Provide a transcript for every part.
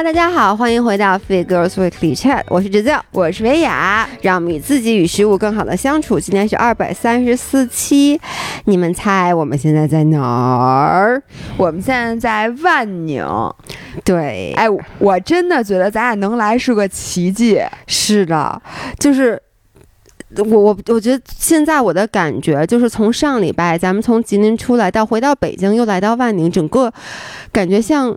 哈，大家好，欢迎回到 Fit Girls Weekly Chat，我是直教，我是维雅，让我们与自己与食物更好的相处。今天是二百三十四期，你们猜我们现在在哪儿？我们现在在万宁。对，哎，我真的觉得咱俩能来是个奇迹。是的，就是我我我觉得现在我的感觉就是从上礼拜咱们从吉林出来到回到北京又来到万宁，整个感觉像。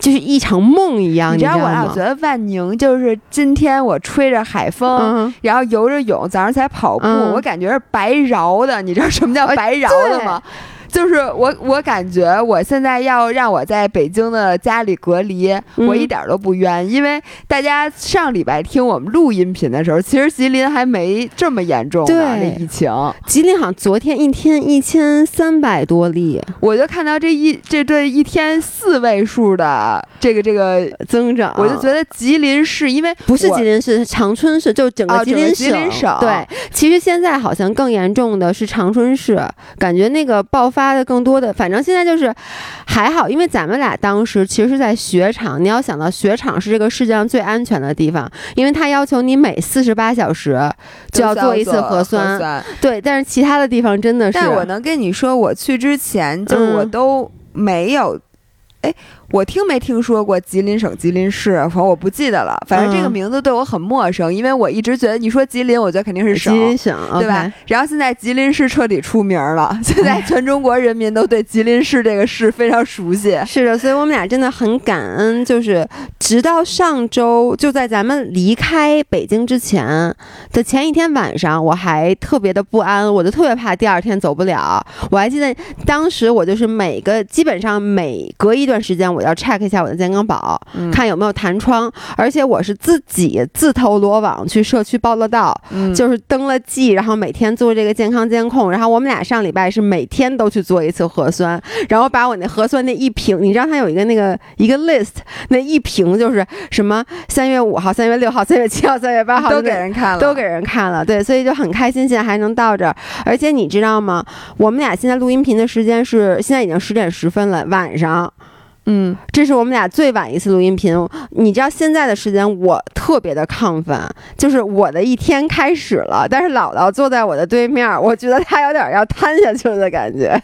就是一场梦一样，你知道吗？我老觉得万宁就是今天我吹着海风，然后游着泳，早上起来跑步，我感觉是白饶的。你知道什么叫白饶的吗？就是我，我感觉我现在要让我在北京的家里隔离，我一点都不冤，因为大家上礼拜听我们录音频的时候，其实吉林还没这么严重呢，那疫情。吉林好像昨天一天一千三百多例，我就看到这一这这一天四位数的这个这个增长，我就觉得吉林市，因为不是吉林市，长春市，就整个吉林省。对，其实现在好像更严重的是长春市，感觉那个爆发。的更多的，反正现在就是还好，因为咱们俩当时其实是在雪场。你要想到雪场是这个世界上最安全的地方，因为它要求你每四十八小时就要做一次核酸。对，但是其他的地方真的是。但我能跟你说，我去之前就是我都没有，哎。我听没听说过吉林省吉林市，反正我不记得了。反正这个名字对我很陌生，因为我一直觉得你说吉林，我觉得肯定是省，吉林省，对吧？然后现在吉林市彻底出名了，现在全中国人民都对吉林市这个市非常熟悉。是的，所以我们俩真的很感恩，就是直到上周，就在咱们离开北京之前的前一天晚上，我还特别的不安，我就特别怕第二天走不了。我还记得当时我就是每个基本上每隔一段时间。我要 check 一下我的健康宝，看有没有弹窗，而且我是自己自投罗网去社区报了到，就是登了记，然后每天做这个健康监控。然后我们俩上礼拜是每天都去做一次核酸，然后把我那核酸那一瓶，你知道它有一个那个一个 list，那一瓶就是什么三月五号、三月六号、三月七号、三月八号都给人看了，都给人看了。对，所以就很开心，现在还能到这儿。而且你知道吗？我们俩现在录音频的时间是现在已经十点十分了，晚上。嗯，这是我们俩最晚一次录音频。你知道现在的时间，我特别的亢奋，就是我的一天开始了。但是姥姥坐在我的对面，我觉得她有点要瘫下去了的感觉。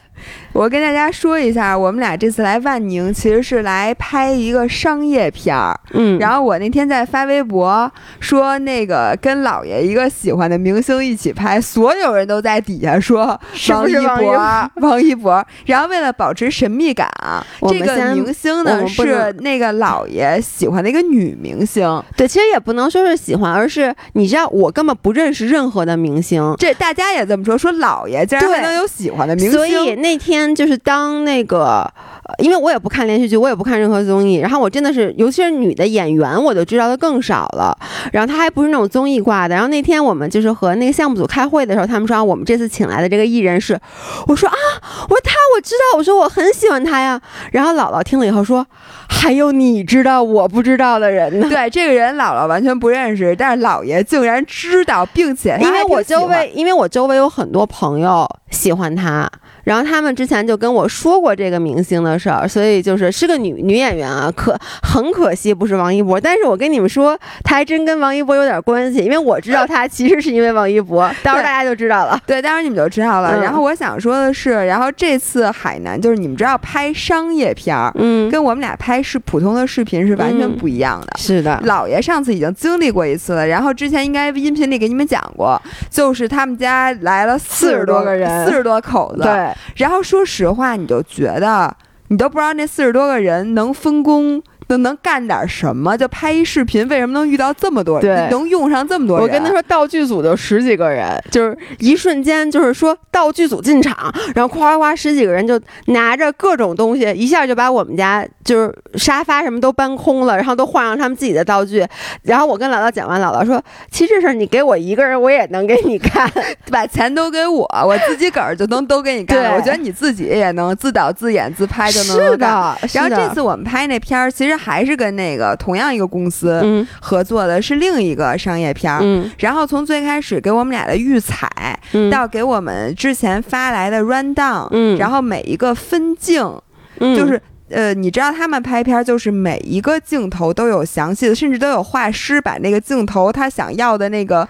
我跟大家说一下，我们俩这次来万宁其实是来拍一个商业片儿。嗯，然后我那天在发微博说，那个跟姥爷一个喜欢的明星一起拍，所有人都在底下说王一博，王一博。然后为了保持神秘感啊，这个明星呢是那个姥爷喜欢的一个女明星。对，其实也不能说是喜欢，而是你知道，我根本不认识任何的明星。这大家也这么说，说姥爷竟然还能有喜欢的明星，所以那。那天就是当那个。因为我也不看连续剧，我也不看任何综艺。然后我真的是，尤其是女的演员，我就知道的更少了。然后她还不是那种综艺挂的。然后那天我们就是和那个项目组开会的时候，他们说我们这次请来的这个艺人是，我说啊，我说他我知道，我说我很喜欢他呀。然后姥姥听了以后说，还有你知道我不知道的人呢？对，这个人姥姥完全不认识，但是姥爷竟然知道，并且因为我周围，因为我周围有很多朋友喜欢他，然后他们之前就跟我说过这个明星的事儿，所以就是是个女女演员啊，可很可惜不是王一博。但是我跟你们说，他还真跟王一博有点关系，因为我知道他其实是因为王一博，到时候大家就知道了。对，到时候你们就知道了。然后我想说的是，然后这次海南就是你们知道拍商业片儿，嗯，跟我们俩拍是普通的视频是完全不一样的。是的，老爷上次已经经历过一次了，然后之前应该音频里给你们讲过，就是他们家来了四十多个人，四十多口子。对，然后说实话，你就觉得。你都不知道那四十多个人能分工。就能干点什么？就拍一视频，为什么能遇到这么多人？能用上这么多人？我跟他说，道具组就十几个人，就是一瞬间，就是说道具组进场，然后夸夸十几个人就拿着各种东西，一下就把我们家就是沙发什么都搬空了，然后都换上他们自己的道具。然后我跟姥姥讲完，姥姥说：“其实这事你给我一个人，我也能给你干，把钱都给我，我自己个儿就能都给你干。我觉得你自己也能自导自演自拍就能干。然后这次我们拍那片儿，其实。还是跟那个同样一个公司合作的，是另一个商业片儿。然后从最开始给我们俩的预采，到给我们之前发来的 run down，然后每一个分镜，就是呃，你知道他们拍片就是每一个镜头都有详细的，甚至都有画师把那个镜头他想要的那个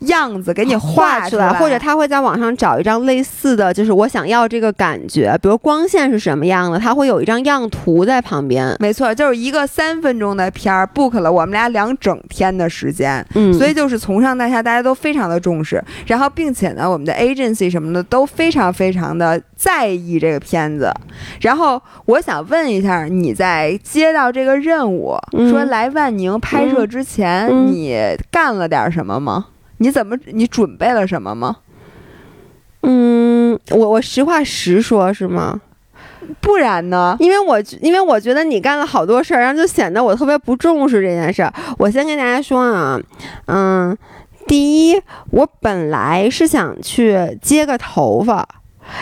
样子给你画出来，或者他会在网上找一张类似的就是我想要这个感觉，比如光线是什么样的，他会有一张样图在旁边。没错，就是一个三分钟的片儿，book 了我们俩两整天的时间，嗯，所以就是从上到下大家都非常的重视，然后并且呢，我们的 agency 什么的都非常非常的在意这个片子，然后我想问一下，你在接到这个任务说来万宁拍摄之前，你干了点什么吗？你怎么你准备了什么吗？嗯，我我实话实说，是吗？不然呢？因为我因为我觉得你干了好多事儿，然后就显得我特别不重视这件事儿。我先跟大家说啊，嗯，第一，我本来是想去接个头发。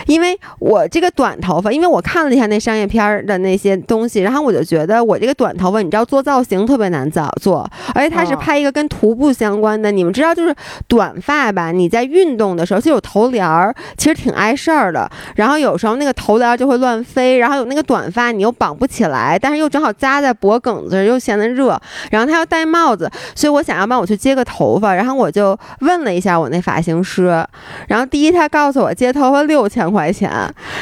因为我这个短头发，因为我看了一下那商业片儿的那些东西，然后我就觉得我这个短头发，你知道做造型特别难造做，而且它是拍一个跟徒步相关的。你们知道，就是短发吧，你在运动的时候就有头帘儿，其实挺碍事儿的。然后有时候那个头帘就会乱飞，然后有那个短发你又绑不起来，但是又正好扎在脖梗子，又显得热。然后他要戴帽子，所以我想要帮我去接个头发，然后我就问了一下我那发型师，然后第一他告诉我接头发六。千块钱，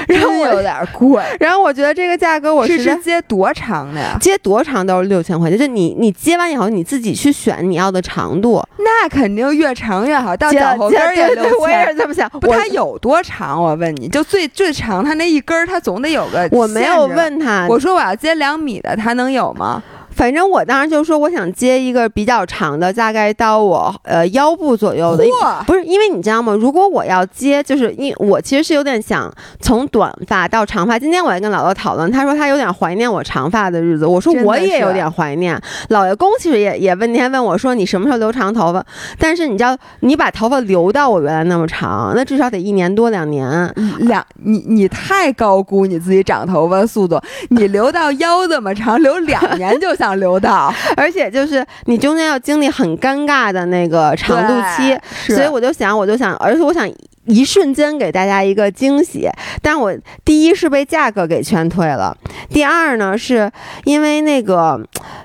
然后有点贵。然后我觉得这个价格，我是接多长的呀？接多长都是六千块钱。就你你接完以后，你自己去选你要的长度。那肯定越长越好，到脚后跟也六千。我也是这么想。不它有多长？我问你就最最长，它那一根儿，它总得有个。我没有问他，我说我要接两米的，他能有吗？反正我当时就说，我想接一个比较长的，大概到我呃腰部左右的。不是，因为你知道吗？如果我要接，就是因我其实是有点想从短发到长发。今天我还跟姥姥讨论，他说他有点怀念我长发的日子。我说我也有点怀念。姥爷公其实也也问天问我说你什么时候留长头发？但是你知道，你把头发留到我原来那么长，那至少得一年多两年。两你你太高估你自己长头发速度。你留到腰这么长，留两年就。想留到，而且就是你中间要经历很尴尬的那个长度期，所以我就想，我就想，而且我想一瞬间给大家一个惊喜。但我第一是被价格给劝退了，第二呢是因为那个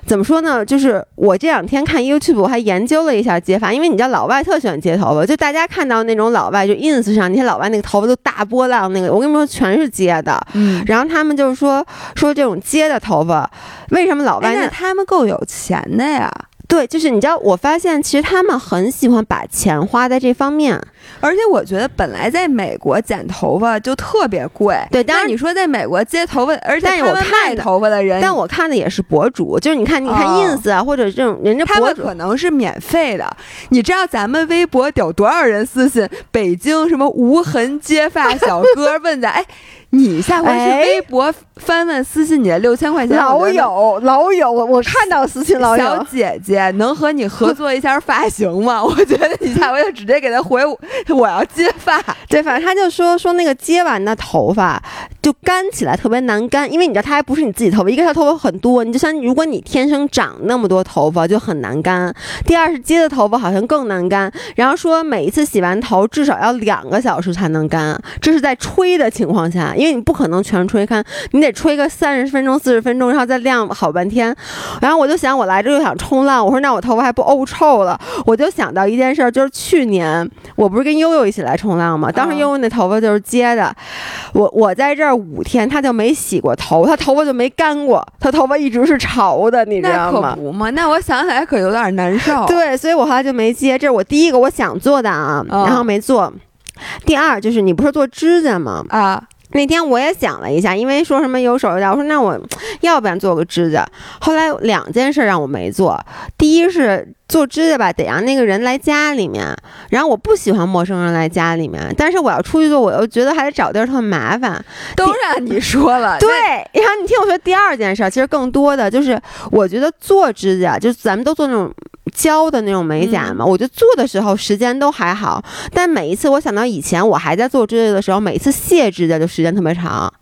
怎么说呢？就是我这两天看 YouTube，我还研究了一下接发，因为你知道老外特喜欢接头发，就大家看到那种老外，就 ins 上那些老外那个头发都大波浪，那个我跟你说全是接的。嗯，然后他们就是说说这种接的头发。为什么老外？那他们够有钱的呀。对，就是你知道，我发现其实他们很喜欢把钱花在这方面，而且我觉得本来在美国剪头发就特别贵。对，当然你说在美国接头发，而且他们卖头发的人，但我看的也是博主，就是你看，你看 ins 啊，或者这种人家博主可能是免费的。你知道咱们微博有多少人私信北京什么无痕接发小哥 问咱？哎。你下回去微博翻问私信你的六千块钱老有老有我我看到私信老有小姐姐能和你合作一下发型吗？我觉得你下回就直接给他回我要接发。对，反正他就说说那个接完的头发就干起来特别难干，因为你知道他还不是你自己头发，一个他头发很多，你就像如果你天生长那么多头发就很难干。第二是接的头发好像更难干，然后说每一次洗完头至少要两个小时才能干，这是在吹的情况下。因为你不可能全吹干，你得吹个三十分钟、四十分钟，然后再晾好半天。然后我就想，我来这就想冲浪，我说那我头发还不沤臭了？我就想到一件事，就是去年我不是跟悠悠一起来冲浪吗？当时悠悠那头发就是接的，我我在这儿五天，他就没洗过头，他头发就没干过，他头发一直是潮的，你知道吗？可不嘛，那我想起来可有点难受。对，所以我后来就没接，这是我第一个我想做的啊，然后没做。第二就是你不是做指甲吗？啊。那天我也想了一下，因为说什么有手有脚，我说那我要不然做个指甲。后来两件事让我没做，第一是做指甲吧，得让那个人来家里面，然后我不喜欢陌生人来家里面，但是我要出去做，我又觉得还得找地儿特麻烦。都让你说了，对。然后你听我说，第二件事其实更多的就是，我觉得做指甲，就是咱们都做那种。胶的那种美甲嘛，我就做的时候时间都还好，但每一次我想到以前我还在做指甲的时候，每一次卸指甲就时间时间特别长。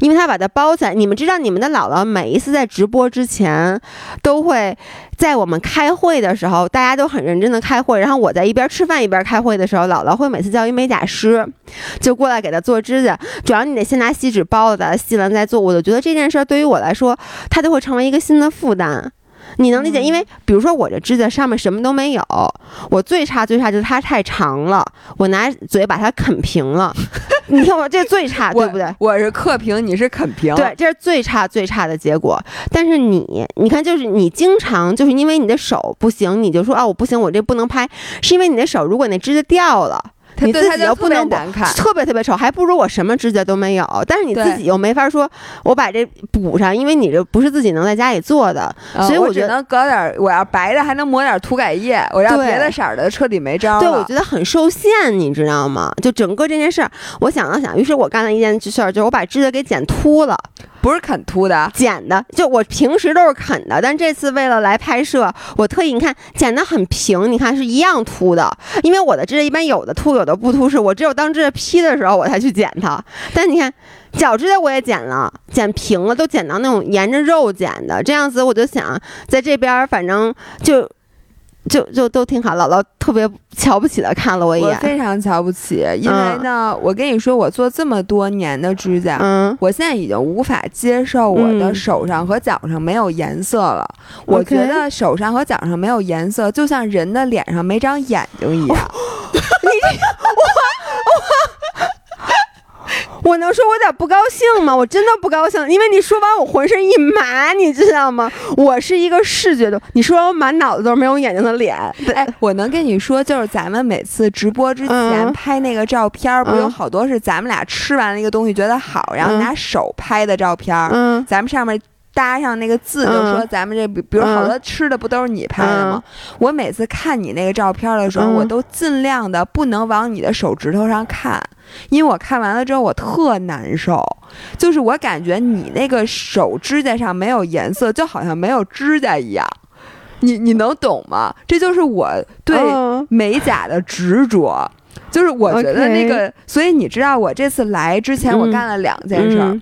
因为他把它包起来。你们知道，你们的姥姥每一次在直播之前，都会在我们开会的时候，大家都很认真的开会，然后我在一边吃饭一边开会的时候，姥姥会每次叫一美甲师，就过来给他做指甲。主要你得先拿锡纸包了，把它吸完再做。我就觉得这件事对于我来说，它就会成为一个新的负担。你能理解？因为比如说我这指甲上面什么都没有，我最差最差就是它太长了，我拿嘴把它啃平了。你听我这最差，对不对？我是刻平，你是啃平，对，这是最差最差的结果。但是你，你看，就是你经常就是因为你的手不行，你就说啊，我不行，我这不能拍，是因为你的手如果那指甲掉了。你自己又不能难看，特别特别丑，还不如我什么指甲都没有。但是你自己又没法说，我把这补上，因为你这不是自己能在家里做的，所以我觉得能搞点，我要白的还能抹点涂改液，我要别的色的彻底没招对，我觉得很受限，你知道吗？就整个这件事儿，我想了想，于是我干了一件事儿，就是我把指甲给剪秃了。不是啃秃的，剪的。就我平时都是啃的，但这次为了来拍摄，我特意你看剪的很平，你看是一样秃的。因为我的指甲一般有的秃，有的不秃，是我只有当指甲劈的时候我才去剪它。但你看脚指甲我也剪了，剪平了，都剪到那种沿着肉剪的。这样子我就想在这边，反正就。就就都挺好，姥姥特别瞧不起的看了我一眼，我非常瞧不起，因为呢，我跟你说，我做这么多年的指甲，嗯，我现在已经无法接受我的手上和脚上没有颜色了。我觉得手上和脚上没有颜色，就像人的脸上没长眼睛一样。你我我。我能说我有点不高兴吗？我真的不高兴，因为你说完我浑身一麻，你知道吗？我是一个视觉的，你说完我满脑子都是没有眼睛的脸。哎，我能跟你说，就是咱们每次直播之前拍那个照片，不有好多是咱们俩吃完了一个东西觉得好，然后拿手拍的照片。嗯，咱们上面。搭上那个字，就说咱们这比比如好多吃的不都是你拍的吗？我每次看你那个照片的时候，我都尽量的不能往你的手指头上看，因为我看完了之后我特难受，就是我感觉你那个手指甲上没有颜色，就好像没有指甲一样。你你能懂吗？这就是我对美甲的执着，就是我觉得那个，所以你知道我这次来之前，我干了两件事。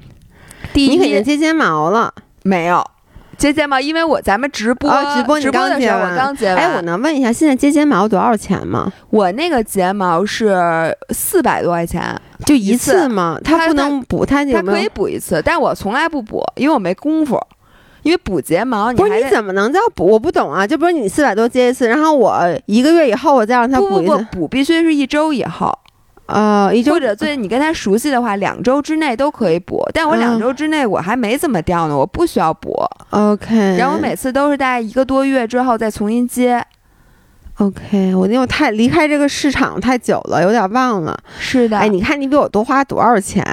第一，你肯定接睫毛了。没有接睫毛，因为我咱们直播直播直播的时候我刚接完。哎，我能问一下，现在接睫毛多少钱吗？我那个睫毛是四百多块钱，就一次吗？它不能补，它它可以补一次，但我从来不补，因为我没功夫。因为补睫毛，不是你怎么能叫补？我不懂啊，就不是你四百多接一次，然后我一个月以后我再让他补一次。不不补，必须是一周以后。呃，或者最你跟他熟悉的话，两周之内都可以补。但我两周之内我还没怎么掉呢，我不需要补。OK。然后我每次都是大概一个多月之后再重新接。OK，我因为我太离开这个市场太久了，有点忘了。是的。哎，你看你比我多花多少钱？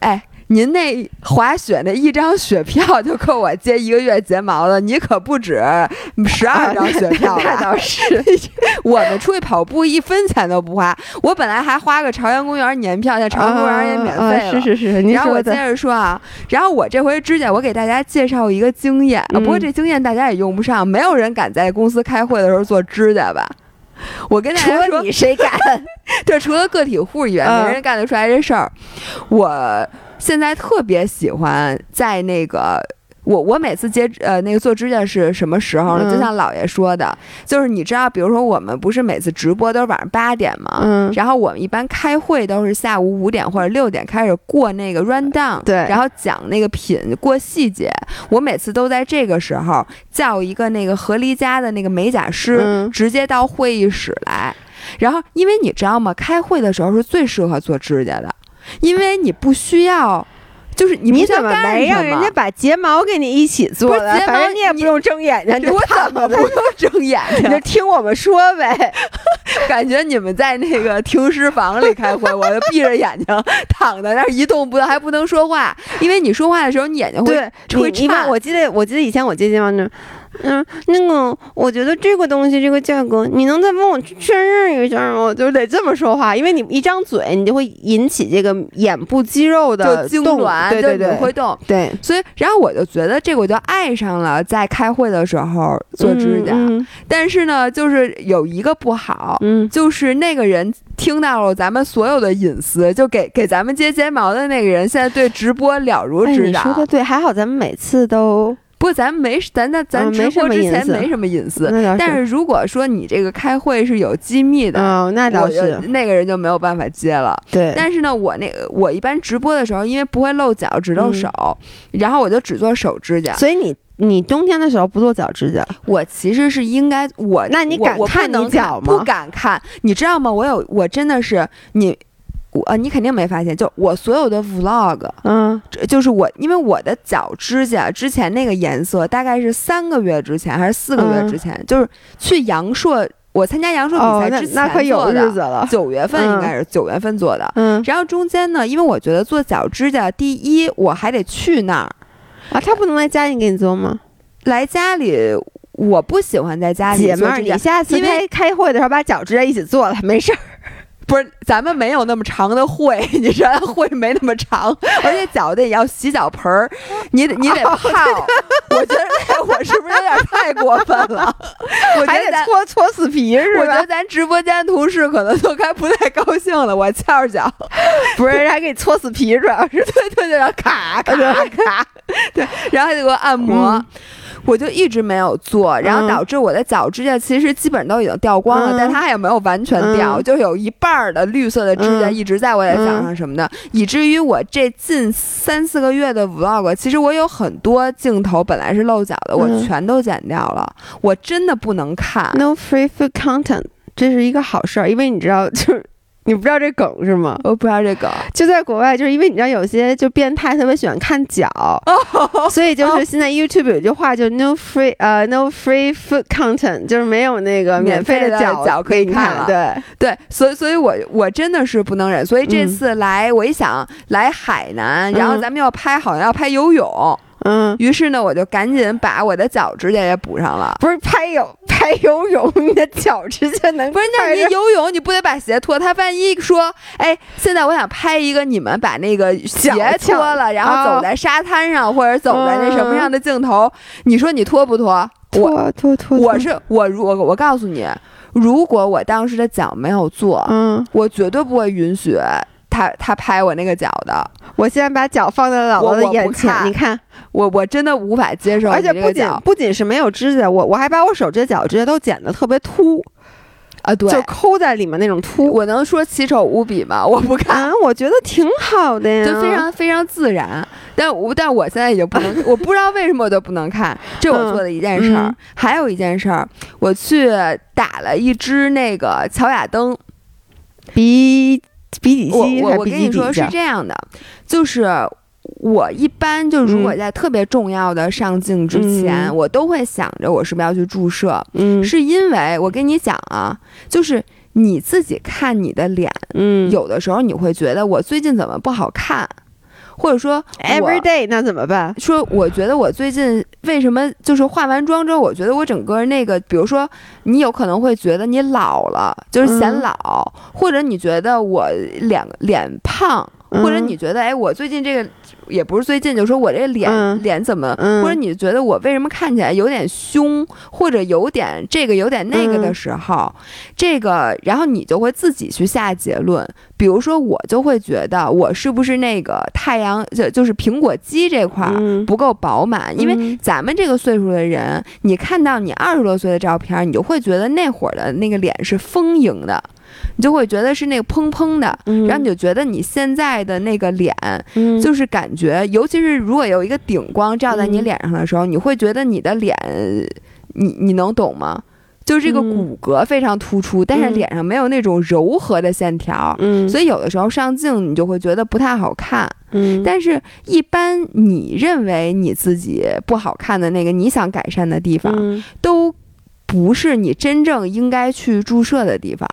哎。您那滑雪那一张雪票就够我接一个月睫毛了，你可不止十二张雪票 那倒是，我们出去跑步一分钱都不花。我本来还花个朝阳公园年票，现在朝阳公园也免费了。是是是，然后我接着说啊，然后我这回指甲，我给大家介绍一个经验啊，不过这经验大家也用不上，没有人敢在公司开会的时候做指甲吧？我跟大家说，你谁敢？对，除了个体户以外，没人干得出来这事儿。我。现在特别喜欢在那个我我每次接呃那个做指甲是什么时候呢？就像姥爷说的，就是你知道，比如说我们不是每次直播都是晚上八点吗？嗯。然后我们一般开会都是下午五点或者六点开始过那个 run down，对。然后讲那个品过细节，我每次都在这个时候叫一个那个何离家的那个美甲师直接到会议室来，然后因为你知道吗？开会的时候是最适合做指甲的。因为你不需要，就是你你怎么没让人家把睫毛给你一起做了？睫毛你也不用睁眼 睛，我怎么不用睁眼睛？就听我们说呗。感觉你们在那个停尸房里开会，我就闭着眼睛躺在那儿一动不动，还不能说话，因为你说话的时候你眼睛会会颤。我记得我记得以前我接睫毛呢。嗯，那个，我觉得这个东西这个价格，你能再帮我确认一下吗？就得这么说话，因为你一张嘴，你就会引起这个眼部肌肉的痉挛，对对对，会动。对，所以然后我就觉得这个我就爱上了在开会的时候做指甲，但是呢，就是有一个不好，嗯，就是那个人听到了咱们所有的隐私，就给给咱们接睫毛的那个人，现在对直播了如指掌。说的对，还好咱们每次都。不，咱没咱那咱直播之前没什么隐私，但是如果说你这个开会是有机密的，哦，那倒是那个人就没有办法接了。对，但是呢，我那个我一般直播的时候，因为不会露脚，只露手，然后我就只做手指甲。所以你你冬天的时候不做脚指甲？我其实是应该我，那你敢看你脚吗？不敢看，你知道吗？我有我真的是你。我你肯定没发现，就我所有的 vlog，嗯，就是我，因为我的脚指甲之前那个颜色，大概是三个月之前还是四个月之前，就是去阳朔，我参加阳朔比赛之前做的，九月份应该是九月份做的，嗯，然后中间呢，因为我觉得做脚指甲，第一我还得去那儿，啊，他不能来家里给你做吗？来家里，我不喜欢在家里姐妹儿，你下次开开会的时候把脚指甲一起做了，没事儿。不是，咱们没有那么长的会，你知道会没那么长，而且脚得要洗脚盆儿，你得你得泡。我觉得我是不是有点太过分了？我还得搓搓死皮是吧？我觉得咱直播间同事可能都该不太高兴了。我翘着脚，不是还给你搓死皮，主要是对对对，卡卡卡，对，然后还得给我按摩。我就一直没有做，然后导致我的脚指甲其实基本都已经掉光了，但它也没有完全掉，就有一半儿的绿色的指甲一直在我的脚上什么的，以至于我这近三四个月的 vlog，其实我有很多镜头本来是露脚的，我全都剪掉了，我真的不能看。No free food content，这是一个好事儿，因为你知道就是。你不知道这梗是吗？我不知道这梗，就在国外，就是因为你知道有些就变态特别喜欢看脚，所以就是现在 YouTube 有句话就 No free 呃 No free foot content，就是没有那个免费的脚脚可以看了。对。对，所以所以我我真的是不能忍，所以这次来我一想来海南，然后咱们要拍好像要拍游泳。嗯，于是呢，我就赶紧把我的脚指甲也补上了。不是拍游 拍游泳，你的脚指甲能不是？那你游泳你不得把鞋脱？他万一说，哎，现在我想拍一个你们把那个鞋脱了，然后走在沙滩上或者走在那什么上的镜头，你说你脱不脱？脱脱脱！我是我，我我告诉你，如果我当时的脚没有做，嗯，我绝对不会允许。他他拍我那个脚的，我现在把脚放在姥姥的眼前，你看，我我真的无法接受。而且不仅不仅是没有指甲，我我还把我手指脚指甲都剪得特别秃，啊，对，就抠在里面那种凸。我能说奇丑无比吗？我不敢，我觉得挺好的呀，就非常非常自然。但我但我现在已经不能，我不知道为什么我都不能看。这我做的一件事儿，还有一件事儿，我去打了一支那个乔雅登鼻。鼻底肌，我我跟你说是这样的，就是我一般就如果在特别重要的上镜之前，我都会想着我是不是要去注射，嗯，是因为我跟你讲啊，就是你自己看你的脸，嗯，有的时候你会觉得我最近怎么不好看。或者说 every day 那怎么办？说我觉得我最近为什么就是化完妆之后，我觉得我整个那个，比如说你有可能会觉得你老了，就是显老，或者你觉得我脸脸胖，或者你觉得哎，我最近这个。也不是最近，就说我这脸脸怎么，或者你觉得我为什么看起来有点凶，或者有点这个有点那个的时候，这个然后你就会自己去下结论。比如说我就会觉得我是不是那个太阳就就是苹果肌这块不够饱满，因为咱们这个岁数的人，你看到你二十多岁的照片，你就会觉得那会儿的那个脸是丰盈的。你就会觉得是那个砰砰的，然后你就觉得你现在的那个脸，就是感觉，尤其是如果有一个顶光照在你脸上的时候，你会觉得你的脸，你你能懂吗？就是这个骨骼非常突出，但是脸上没有那种柔和的线条，所以有的时候上镜你就会觉得不太好看。但是一般你认为你自己不好看的那个你想改善的地方，都不是你真正应该去注射的地方。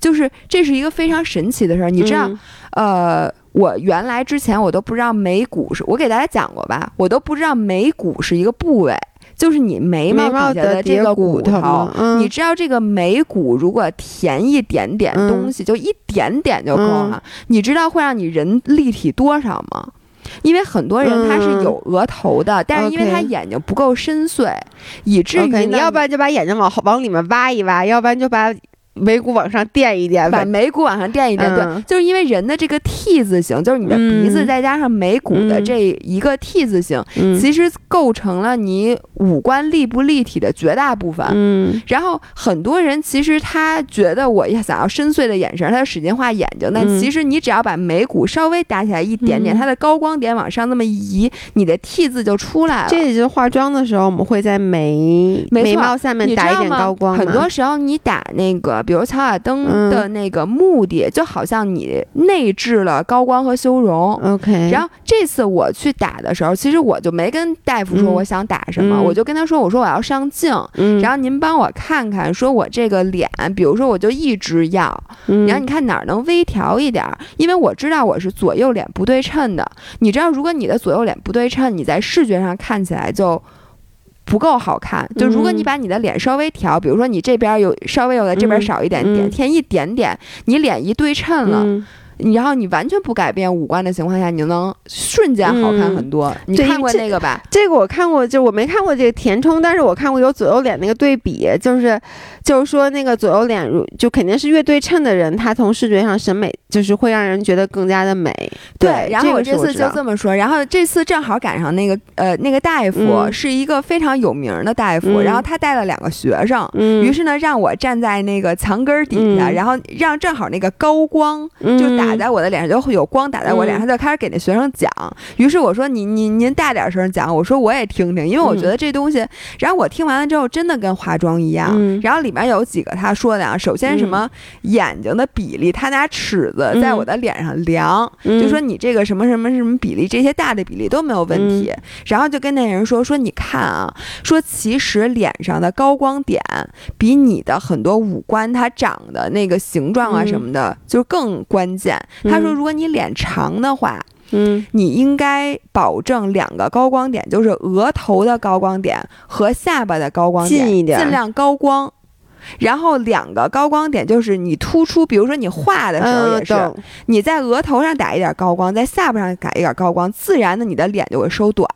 就是这是一个非常神奇的事儿，你知道，呃，我原来之前我都不知道眉骨是，我给大家讲过吧，我都不知道眉骨是一个部位。就是你眉毛底下的这个骨头，你知道这个眉骨如果填一点点东西，就一点点就够了。你知道会让你人立体多少吗？因为很多人他是有额头的，但是因为他眼睛不够深邃，以至于你要不然就把眼睛往往里面挖一挖，要不然就把。眉骨往上垫一垫，把眉骨往上垫一垫，对，就是因为人的这个 T 字形，就是你的鼻子再加上眉骨的这一个 T 字形，其实构成了你五官立不立体的绝大部分。嗯，然后很多人其实他觉得我要想要深邃的眼神，他就使劲画眼睛。那其实你只要把眉骨稍微搭起来一点点，它的高光点往上那么一移，你的 T 字就出来了。这也就是化妆的时候，我们会在眉眉毛下面打一点高光。很多时候你打那个。比如乔瓦登的那个目的，就好像你内置了高光和修容。OK，然后这次我去打的时候，其实我就没跟大夫说我想打什么，我就跟他说，我说我要上镜，然后您帮我看看，说我这个脸，比如说我就一直要，然后你看哪儿能微调一点，因为我知道我是左右脸不对称的。你知道，如果你的左右脸不对称，你在视觉上看起来就。不够好看，就如果你把你的脸稍微调，比如说你这边有稍微有的这边少一点点，添一点点，你脸一对称了。然后你完全不改变五官的情况下，你就能瞬间好看很多。你看过那个吧？这个我看过，就我没看过这个填充，但是我看过有左右脸那个对比，就是就是说那个左右脸就肯定是越对称的人，他从视觉上审美就是会让人觉得更加的美。对，然后我这次就这么说，然后这次正好赶上那个呃那个大夫是一个非常有名的大夫，然后他带了两个学生，于是呢让我站在那个墙根底下，然后让正好那个高光就打。打在我的脸上就会有光打在我脸上，就开始给那学生讲。于是我说：“您您您大点声讲。”我说：“我也听听，因为我觉得这东西。”然后我听完了之后，真的跟化妆一样。然后里面有几个他说的啊，首先什么眼睛的比例，他拿尺子在我的脸上量，就说你这个什么什么什么比例，这些大的比例都没有问题。然后就跟那人说：“说你看啊，说其实脸上的高光点比你的很多五官它长的那个形状啊什么的，就更关键。”他说：“如果你脸长的话，嗯，你应该保证两个高光点，就是额头的高光点和下巴的高光点，近一点，尽量高光。然后两个高光点就是你突出，比如说你画的时候也是，你在额头上打一点高光，在下巴上打一点高光，自然的你的脸就会收短。”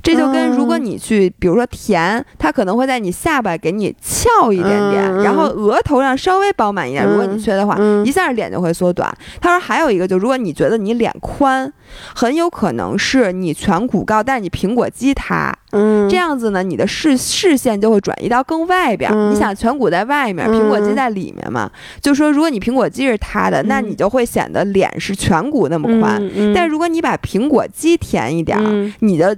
这就跟如果你去，比如说填，它可能会在你下巴给你翘一点点，然后额头上稍微饱满一点。如果你缺的话，一下脸就会缩短。他说还有一个，就如果你觉得你脸宽，很有可能是你颧骨高，但是你苹果肌塌。嗯，这样子呢，你的视视线就会转移到更外边。你想颧骨在外面，苹果肌在里面嘛？就说如果你苹果肌是塌的，那你就会显得脸是颧骨那么宽。但如果你把苹果肌填一点，你的。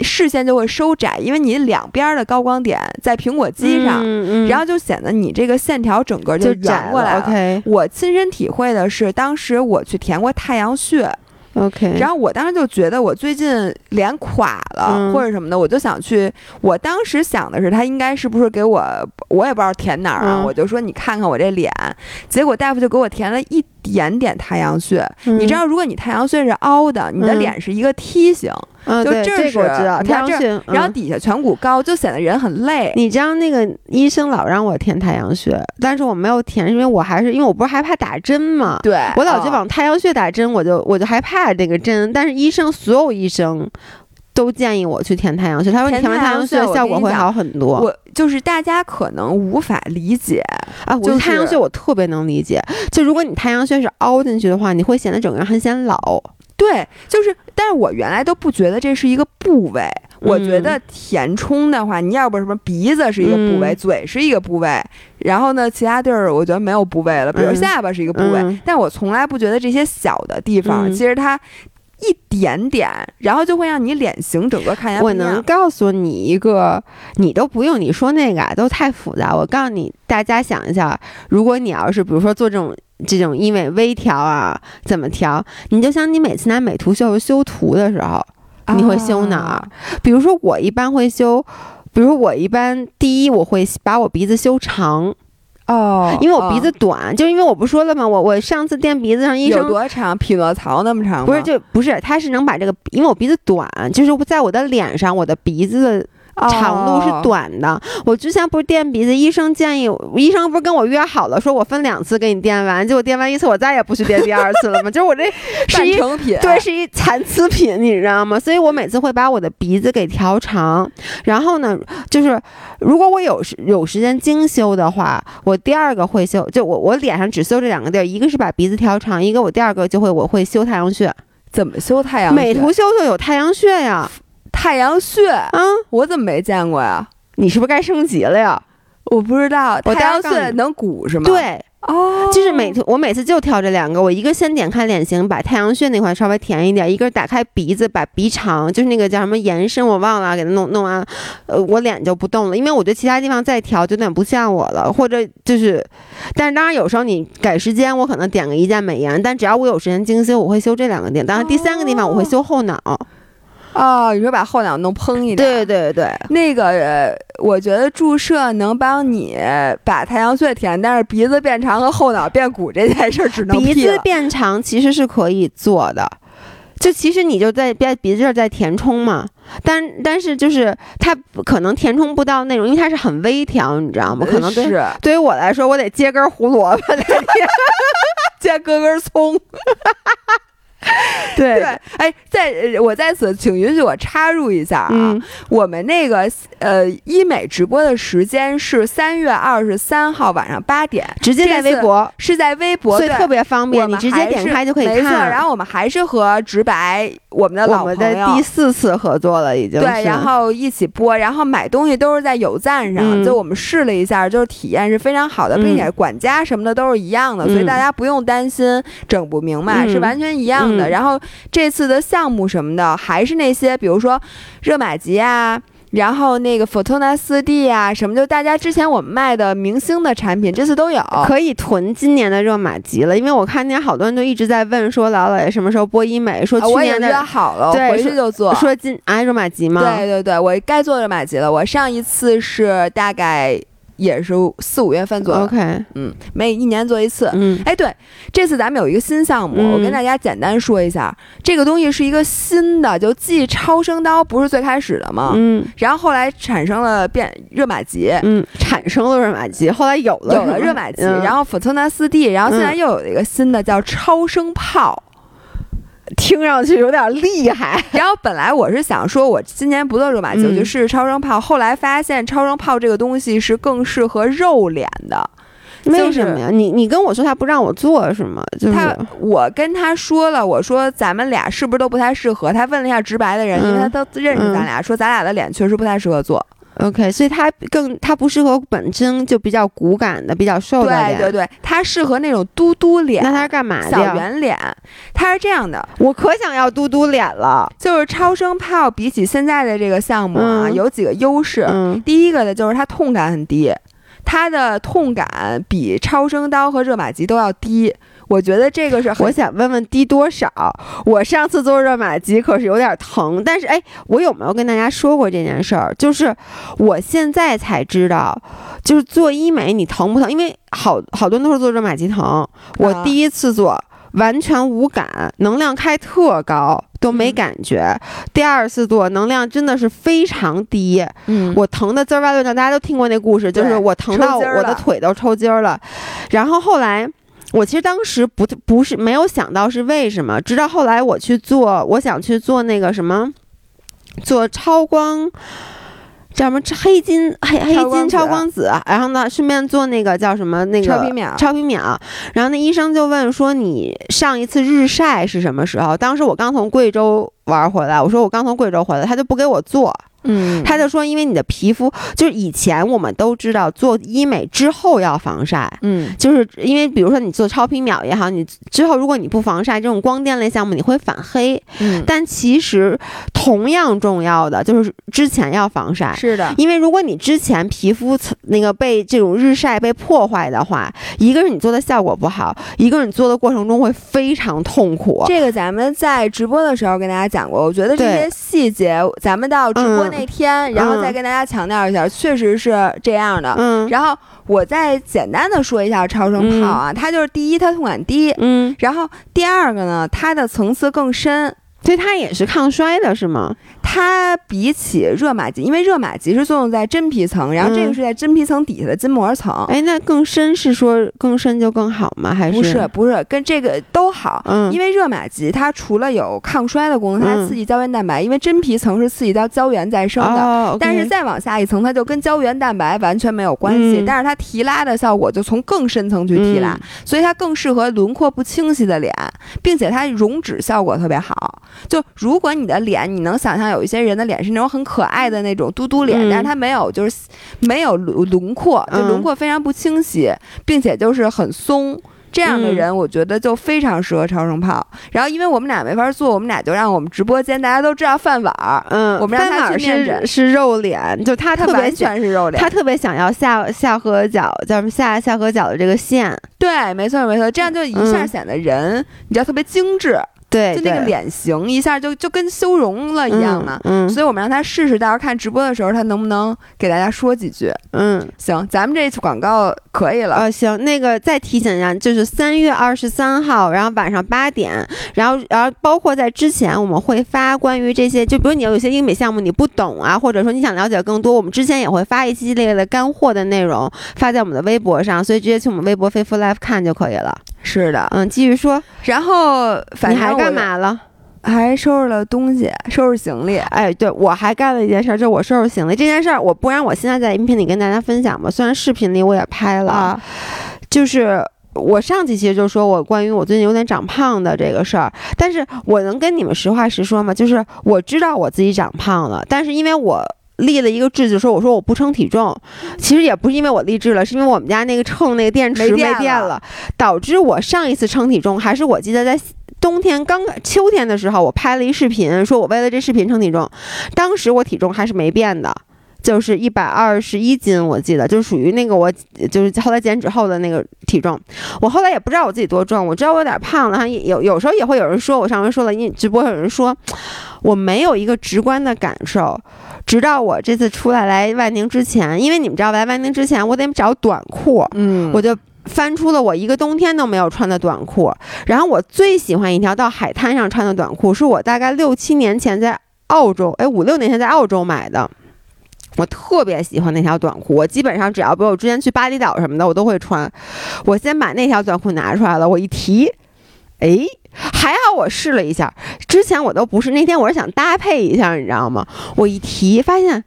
视线就会收窄，因为你两边的高光点在苹果肌上，然后就显得你这个线条整个就圆过来了。我亲身体会的是，当时我去填过太阳穴。OK，然后我当时就觉得我最近脸垮了或者什么的，我就想去。我当时想的是他应该是不是给我，我也不知道填哪儿啊，我就说你看看我这脸。结果大夫就给我填了一点点太阳穴。你知道，如果你太阳穴是凹的，你的脸是一个梯形。就这个我知道，太阳穴，然后底下颧骨高，就显得人很累。你知道那个医生老让我填太阳穴，但是我没有填，因为我还是因为我不是害怕打针嘛。对，我老就往太阳穴打针，我就我就害怕那个针。但是医生所有医生都建议我去填太阳穴，他说填完太阳穴效果会好很多。我就是大家可能无法理解啊，我太阳穴我特别能理解。就如果你太阳穴是凹进去的话，你会显得整个人很显老。对，就是，但是我原来都不觉得这是一个部位，我觉得填充的话，你要不什么鼻子是一个部位，嘴是一个部位，然后呢，其他地儿我觉得没有部位了，比如下巴是一个部位，但我从来不觉得这些小的地方，其实它一点点，然后就会让你脸型整个看起来。我能告诉你一个，你都不用你说那个都太复杂，我告诉你，大家想一下，如果你要是比如说做这种。这种因为微调啊，怎么调？你就想你每次拿美图秀秀修图的时候，你会修哪儿？比如说我一般会修，比如我一般第一我会把我鼻子修长。哦，因为我鼻子短，就因为我不说了吗？我我上次垫鼻子上医生有多长？匹诺曹那么长？不是，就不是，他是能把这个，因为我鼻子短，就是在我的脸上，我的鼻子。长度是短的。我之前不是垫鼻子，医生建议，医生不是跟我约好了，说我分两次给你垫完，结果垫完一次，我再也不去垫第二次了嘛？就是我这是一成品，对，是一残次品，你知道吗？所以我每次会把我的鼻子给调长，然后呢，就是如果我有时有时间精修的话，我第二个会修，就我我脸上只修这两个地儿，一个是把鼻子调长，一个我第二个就会我会修太阳穴。怎么修太阳？美图秀秀有太阳穴呀。太阳穴啊，我怎么没见过呀？你是不是该升级了呀？我不知道，太阳穴能鼓是吗？对，哦，就是每我每次就挑这两个，我一个先点开脸型，把太阳穴那块稍微填一点；一个打开鼻子，把鼻长，就是那个叫什么延伸，我忘了，给它弄弄完，呃，我脸就不动了，因为我觉得其他地方再调就有点不像我了，或者就是，但是当然有时候你赶时间，我可能点个一键美颜，但只要我有时间精修，我会修这两个点。当然第三个地方我会修后脑。哦，你说把后脑弄蓬一点？对对对，那个我觉得注射能帮你把太阳穴填，但是鼻子变长和后脑变鼓这件事只能鼻子变长其实是可以做的，就其实你就在在鼻子这儿在填充嘛，但但是就是它可能填充不到那种，因为它是很微调，你知道吗？可能对对于我来说，我得接根胡萝卜 接根根葱。对。对，哎，在我在此，请允许我插入一下啊，我们那个呃医美直播的时间是三月二十三号晚上八点，直接在微博，是在微博，所以特别方便，你直接点开就可以看。没错，然后我们还是和直白我们的老朋友第四次合作了，已经对，然后一起播，然后买东西都是在有赞上，就我们试了一下，就是体验是非常好的，并且管家什么的都是一样的，所以大家不用担心整不明白，是完全一样。的，然后这次的项目什么的，还是那些，比如说热玛吉啊，然后那个 Fortuna 四 D 啊，什么就大家之前我们卖的明星的产品，这次都有，可以囤今年的热玛吉了。因为我看见好多人都一直在问，说老老爷什么时候播医美？说去年的约好了，对，回去就做。说今啊热玛吉吗？对对对，我该做热玛吉了。我上一次是大概。也是四五月份做，OK，嗯，每一年做一次，嗯，哎，对，这次咱们有一个新项目，我跟大家简单说一下，这个东西是一个新的，就继超声刀不是最开始的吗？嗯，然后后来产生了变热玛吉，嗯，产生了热玛吉，后来有了。有了热玛吉，然后 Fortuna 四 D，然后现在又有一个新的叫超声炮。听上去有点厉害。然后本来我是想说，我今年不做热玛吉，我就试试超声炮。后来发现超声炮这个东西是更适合肉脸的。为什么呀？你你跟我说他不让我做是吗？就是他，我跟他说了，我说咱们俩是不是都不太适合？他问了一下直白的人，因为他都认识咱俩，说咱俩的脸确实不太适合做。OK，所以它更它不适合本身就比较骨感的、比较瘦的脸。对对对，它适合那种嘟嘟脸。那它是干嘛的？小圆脸。它是这样的，我可想要嘟嘟脸了。就是超声炮比起现在的这个项目啊，有几个优势。第一个呢，就是它痛感很低，它的痛感比超声刀和热玛吉都要低。我觉得这个是，我想问问低多少？我上次做热玛吉可是有点疼，但是哎，我有没有跟大家说过这件事儿？就是我现在才知道，就是做医美你疼不疼？因为好好多人都是做热玛吉疼，我第一次做完全无感，能量开特高都没感觉。第二次做能量真的是非常低，嗯，我疼的滋儿哇乱的，大家都听过那故事，就是我疼到我的腿都抽筋了，然后后来。我其实当时不不是没有想到是为什么，直到后来我去做，我想去做那个什么，做超光，叫什么黑金黑黑金超光子，然后呢顺便做那个叫什么那个超皮秒超皮秒，然后那医生就问说你上一次日晒是什么时候？当时我刚从贵州玩回来，我说我刚从贵州回来，他就不给我做。嗯，他就说，因为你的皮肤就是以前我们都知道做医美之后要防晒，嗯，就是因为比如说你做超皮秒也好，你之后如果你不防晒，这种光电类项目你会反黑，嗯，但其实同样重要的就是之前要防晒，是的，因为如果你之前皮肤那个被这种日晒被破坏的话，一个是你做的效果不好，一个是你做的过程中会非常痛苦。这个咱们在直播的时候跟大家讲过，我觉得这些细节咱们到直播。那天，然后再跟大家强调一下，确实是这样的。嗯，然后我再简单的说一下超声炮啊，它就是第一，它痛感低，嗯，然后第二个呢，它的层次更深。所以它也是抗衰的，是吗？它比起热玛吉，因为热玛吉是作用在真皮层，然后这个是在真皮层底下的筋膜层。哎，那更深是说更深就更好吗？还是不是？不是，跟这个都好。嗯，因为热玛吉它除了有抗衰的功能，它刺激胶原蛋白，因为真皮层是刺激到胶原再生的。哦。但是再往下一层，它就跟胶原蛋白完全没有关系。但是它提拉的效果就从更深层去提拉，所以它更适合轮廓不清晰的脸，并且它溶脂效果特别好。就如果你的脸，你能想象有一些人的脸是那种很可爱的那种嘟嘟脸，但是他没有，就是没有轮轮廓，就轮廓非常不清晰，并且就是很松。这样的人，我觉得就非常适合超声炮。然后，因为我们俩没法做，我们俩就让我们直播间大家都知道饭碗儿，嗯，我们让他去面诊是肉脸，就他特别全是肉脸，他特别想要下下颌角，叫什么下下颌角的这个线。对，没错没错，这样就一下显得人，你知道特别精致。对，就那个脸型一下就就跟修容了一样嘛，嗯，所以我们让他试试，到时候看直播的时候他能不能给大家说几句，嗯，行，咱们这次广告可以了，呃，行，那个再提醒一下，就是三月二十三号，然后晚上八点，然后然后包括在之前我们会发关于这些，就比如你有些英美项目你不懂啊，或者说你想了解更多，我们之前也会发一系列的干货的内容发在我们的微博上，所以直接去我们微博飞 f life 看就可以了。是的，嗯，继续说，然后你还干嘛了？还收拾了东西，收拾行李。哎，对我还干了一件事，就是我收拾行李这件事儿，我不然我现在在音频里跟大家分享吧。虽然视频里我也拍了，就是我上期其实就说我关于我最近有点长胖的这个事儿，但是我能跟你们实话实说吗？就是我知道我自己长胖了，但是因为我。立了一个志，就说我说我不称体重，其实也不是因为我励志了，是因为我们家那个秤那个电池没电了，导致我上一次称体重还是我记得在冬天刚秋天的时候，我拍了一视频，说我为了这视频称体重，当时我体重还是没变的，就是一百二十一斤，我记得就是属于那个我就是后来减脂后的那个体重，我后来也不知道我自己多重，我知道我有点胖了，有有时候也会有人说我上回说了，因直播有人说我没有一个直观的感受。直到我这次出来来万宁之前，因为你们知道来万宁之前我得找短裤，嗯，我就翻出了我一个冬天都没有穿的短裤。然后我最喜欢一条到海滩上穿的短裤，是我大概六七年前在澳洲，哎，五六年前在澳洲买的。我特别喜欢那条短裤，我基本上只要比如我之前去巴厘岛什么的，我都会穿。我先把那条短裤拿出来了，我一提，哎。还好我试了一下，之前我都不是。那天我是想搭配一下，你知道吗？我一提发现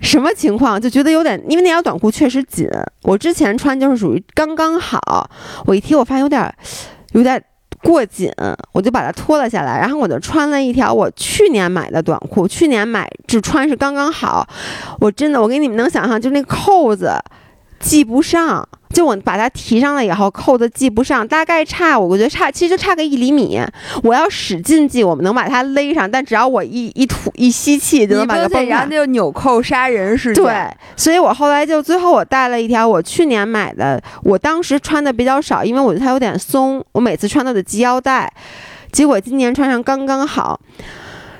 什么情况，就觉得有点，因为那条短裤确实紧。我之前穿就是属于刚刚好，我一提我发现有点有点过紧，我就把它脱了下来，然后我就穿了一条我去年买的短裤。去年买只穿是刚刚好，我真的我给你们能想象，就那扣子系不上。就我把它提上来以后，扣子系不上，大概差，我觉得差，其实就差个一厘米。我要使劲系，我们能把它勒上，但只要我一一吐一吸气，就能把它崩然后就纽扣杀人事件。对，所以我后来就最后我带了一条我去年买的，我当时穿的比较少，因为我觉得它有点松，我每次穿都得系腰带，结果今年穿上刚刚好。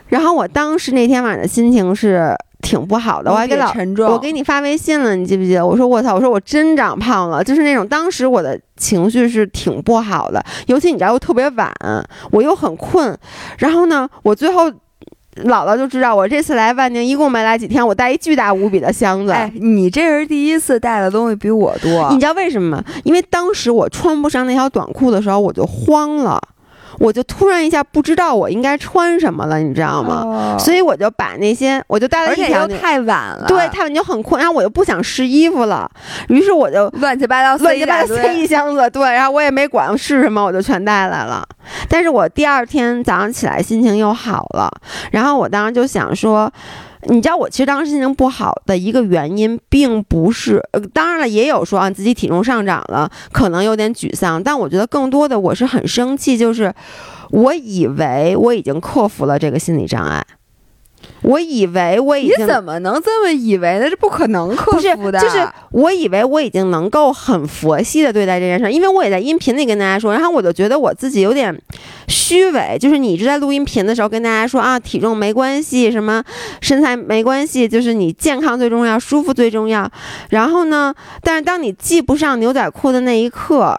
然后我当时那天晚上的心情是。挺不好的，我还给老我给你发微信了，你记不记得？我说我操，我说我真长胖了，就是那种当时我的情绪是挺不好的，尤其你知道又特别晚，我又很困，然后呢，我最后姥姥就知道我这次来万宁一共没来几天，我带一巨大无比的箱子。哎，你这是第一次带的东西比我多，你知道为什么吗？因为当时我穿不上那条短裤的时候，我就慌了。我就突然一下不知道我应该穿什么了，你知道吗？所以我就把那些我就带了一条，而且又太晚了，对，太晚就很困，然后我又不想试衣服了，于是我就乱七八糟乱七八糟塞一箱子，对，然后我也没管是什么，我就全带来了。但是我第二天早上起来心情又好了，然后我当时就想说。你知道我其实当时心情不好的一个原因，并不是，当然了，也有说啊自己体重上涨了，可能有点沮丧，但我觉得更多的我是很生气，就是我以为我已经克服了这个心理障碍，我以为我已经你怎么能这么以为呢？这不可能克服的，就是我以为我已经能够很佛系的对待这件事，因为我也在音频里跟大家说，然后我就觉得我自己有点虚伪，就是你一直在录音频的时候跟大家说啊，体重没关系，什么身材没关系，就是你健康最重要，舒服最重要。然后呢，但是当你系不上牛仔裤的那一刻，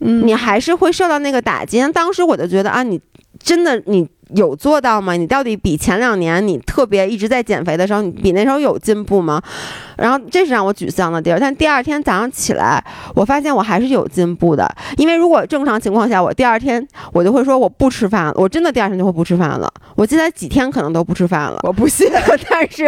嗯，你还是会受到那个打击。当时我就觉得啊，你真的你。有做到吗？你到底比前两年你特别一直在减肥的时候，你比那时候有进步吗？然后这是让我沮丧的地儿。但第二天早上起来，我发现我还是有进步的。因为如果正常情况下，我第二天我就会说我不吃饭了，我真的第二天就会不吃饭了。我接下来几天可能都不吃饭了。我不信，但是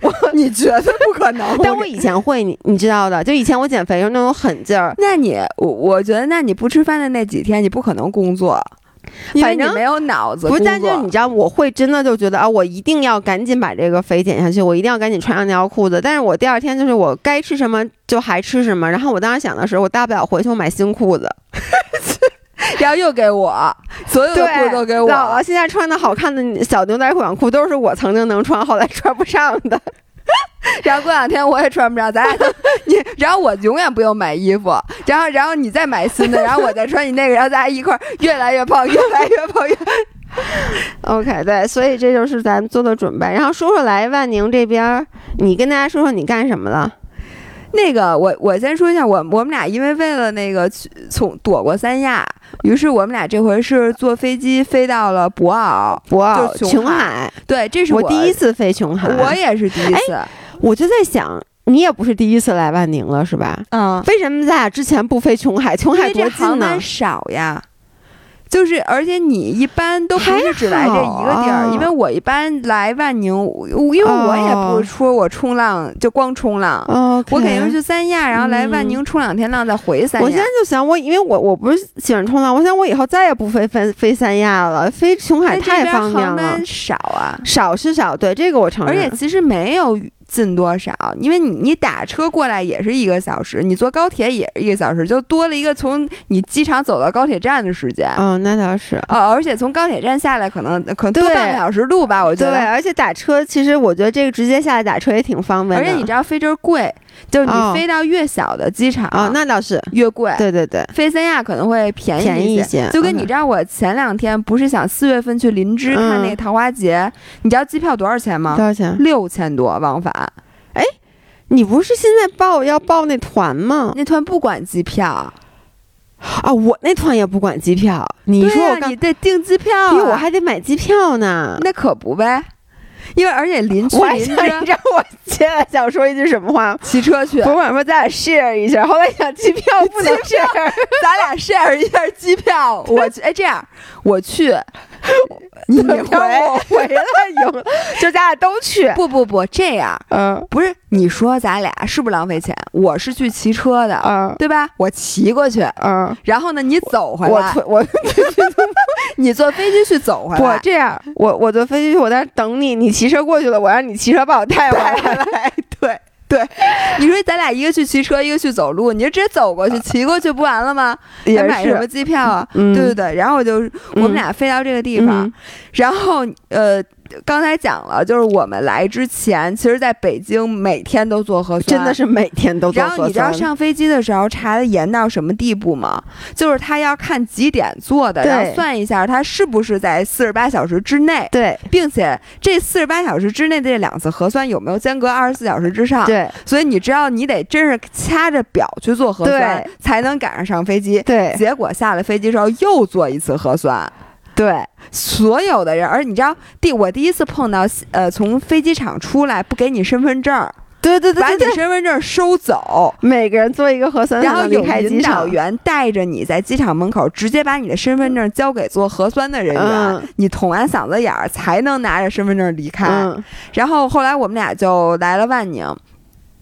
我你觉得不可能？但我以前会，你你知道的，就以前我减肥时那种狠劲儿。那你我我觉得，那你不吃饭的那几天，你不可能工作。因为你没有脑子，不是，但是你知道，我会真的就觉得啊，我一定要赶紧把这个肥减下去，我一定要赶紧穿上那条裤子。但是我第二天就是我该吃什么就还吃什么。然后我当时想的是，我大不了回去我买新裤子，然后又给我所有的裤子都给我。姥姥现在穿的好看的小牛仔、短裤都是我曾经能穿，后来穿不上的。然后过两天我也穿不上，咱俩 都你，然后我永远不用买衣服，然后然后你再买新的，然后我再穿你那个，然后咱俩一块儿越来越胖，越来越胖，越。OK，对，所以这就是咱们做的准备。然后说说来万宁这边，你跟大家说说你干什么了？那个我我先说一下，我我们俩因为为了那个从躲过三亚，于是我们俩这回是坐飞机飞到了博鳌，博鳌琼海。对，这是我第一次飞琼海，我也是第一次。我就在想，你也不是第一次来万宁了，是吧？嗯。为什么咱俩之前不飞琼海？琼海多近呢？少呀。就是，而且你一般都不是只来这一个地儿，因为我一般来万宁，因为我也不说我冲浪就光冲浪，我肯定是去三亚，然后来万宁冲两天浪再回三亚。我现在就想，我因为我我不是喜欢冲浪，我想我以后再也不飞飞飞三亚了，飞琼海太方便了。少啊，少是少，对这个我承认。而且其实没有。近多少？因为你你打车过来也是一个小时，你坐高铁也是一个小时，就多了一个从你机场走到高铁站的时间。嗯，那倒是。哦，而且从高铁站下来可能可能多半个小时路吧，我觉得。对，而且打车其实我觉得这个直接下来打车也挺方便的。而且你知道飞机贵。就是你飞到越小的机场啊，那倒是越贵。对对对，飞三亚可能会便宜一些。就跟你知道，我前两天不是想四月份去林芝看那个桃花节，你知道机票多少钱吗？多少钱？六千多往返。哎，你不是现在报要报那团吗？那团不管机票啊，我那团也不管机票。你说我你得订机票，因为我还得买机票呢。那可不呗。因为而且邻居，你知道我现在想说一句什么话？骑车去。我想说咱俩 share 一下，后来想机票不能 share，咱俩 share 一下机票。我哎这样，我去。你 回我回来赢，就咱俩都去。不不不，这样，嗯，不是你说咱俩是不是浪费钱？我是去骑车的，嗯，对吧？我骑过去，嗯，然后呢，你走回来，我我，你坐飞机去走回来。我这样，我我坐飞机去，我在那等你，你骑车过去了，我让你骑车把我带回来。对。对，你说咱俩一个去骑车，一个去走路，你就直接走过去，骑过去不完了吗？还买什么机票啊？对对对，然后我就我们俩飞到这个地方，然后呃。刚才讲了，就是我们来之前，其实在北京每天都做核酸，真的是每天都做核酸。然后你知道上飞机的时候查的严到什么地步吗？就是他要看几点做的，然后算一下他是不是在四十八小时之内。对，并且这四十八小时之内的这两次核酸有没有间隔二十四小时之上？对，所以你知道你得真是掐着表去做核酸，才能赶上上飞机。对，结果下了飞机之后又做一次核酸。对，所有的人，而你知道，第我第一次碰到，呃，从飞机场出来不给你身份证，对对对，把你身份证收走，每个人做一个核酸，然后有引导员带着你在机场门口，直接把你的身份证交给做核酸的人员，你捅完嗓子眼儿才能拿着身份证离开。然后后来我们俩就来了万宁。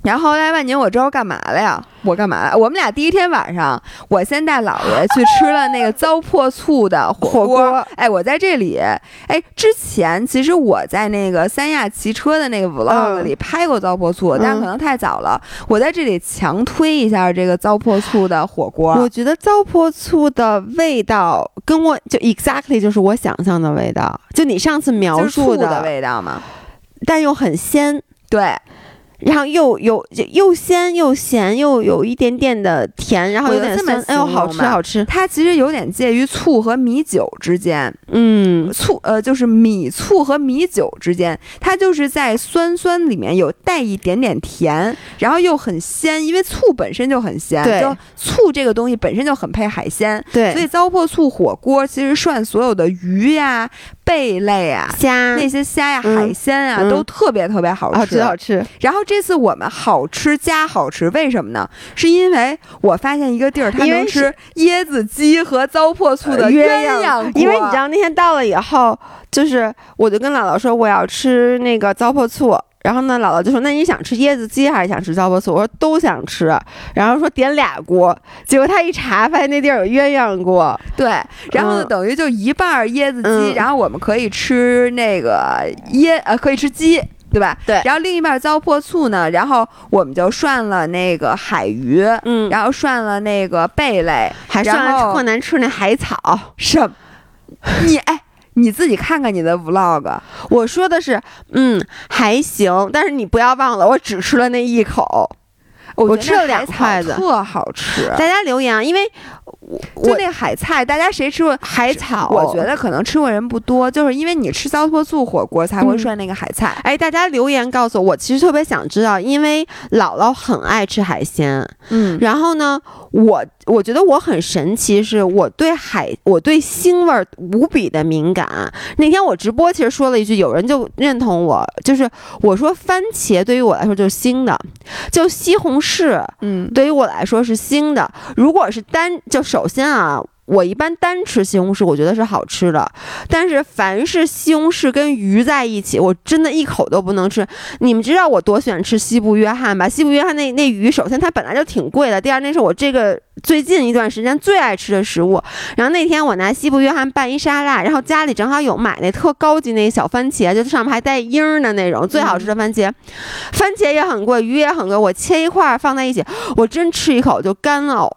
然后来万宁，我之后干嘛了呀？我干嘛了？我们俩第一天晚上，我先带姥爷去吃了那个糟粕醋的火锅。哎，我在这里，哎，之前其实我在那个三亚骑车的那个 vlog 里拍过糟粕醋，但可能太早了。我在这里强推一下这个糟粕醋的火锅。我觉得糟粕醋的味道跟我就 exactly 就是我想象的味道，就你上次描述的味道嘛？但又很鲜，对。然后又有又鲜又咸又有一点点的甜，然后有点酸，哎呦，好吃好吃！它其实有点介于醋和米酒之间，嗯，醋呃就是米醋和米酒之间，它就是在酸酸里面有带一点点甜，然后又很鲜，因为醋本身就很鲜，就，醋这个东西本身就很配海鲜，对，所以糟粕醋火锅其实涮所有的鱼呀、贝类啊、虾那些虾呀、海鲜啊都特别特别好吃，好吃。然后这次我们好吃加好吃，为什么呢？是因为我发现一个地儿，它能吃椰子鸡和糟粕醋的鸳鸯锅。因为你知道那天到了以后，就是我就跟姥姥说我要吃那个糟粕醋。然后呢，姥姥就说：“那你想吃椰子鸡还是想吃糟粕醋？”我说：“都想吃。”然后说点俩锅，结果他一查发现那地儿有鸳鸯锅。对，然后呢，等于就一半椰子鸡，然后我们可以吃那个椰呃，可以吃鸡，对吧？对。然后另一半糟粕醋呢，然后我们就涮了那个海鱼，嗯，然后涮了那个贝类，还涮了特难吃那海草。什？你哎。你自己看看你的 vlog，我说的是，嗯，还行，但是你不要忘了，我只吃了那一口，我吃了两筷子，特好吃。大家留言啊，因为。就那海菜，大家谁吃过海草？我觉得可能吃过人不多，就是因为你吃糟粕醋火锅才会涮那个海菜。哎，大家留言告诉我，我其实特别想知道，因为姥姥很爱吃海鲜，嗯，然后呢，我我觉得我很神奇，是我对海，我对腥味儿无比的敏感。那天我直播其实说了一句，有人就认同我，就是我说番茄对于我来说就是腥的，就西红柿，嗯，对于我来说是腥的。如果是单就就首先啊。我一般单吃西红柿，我觉得是好吃的。但是凡是西红柿跟鱼在一起，我真的一口都不能吃。你们知道我多喜欢吃西部约翰吧？西部约翰那那鱼，首先它本来就挺贵的，第二那是我这个最近一段时间最爱吃的食物。然后那天我拿西部约翰拌一沙拉，然后家里正好有买那特高级那小番茄，就上面还带缨儿的那种最好吃的番茄。番茄也很贵，鱼也很贵，我切一块放在一起，我真吃一口就干呕。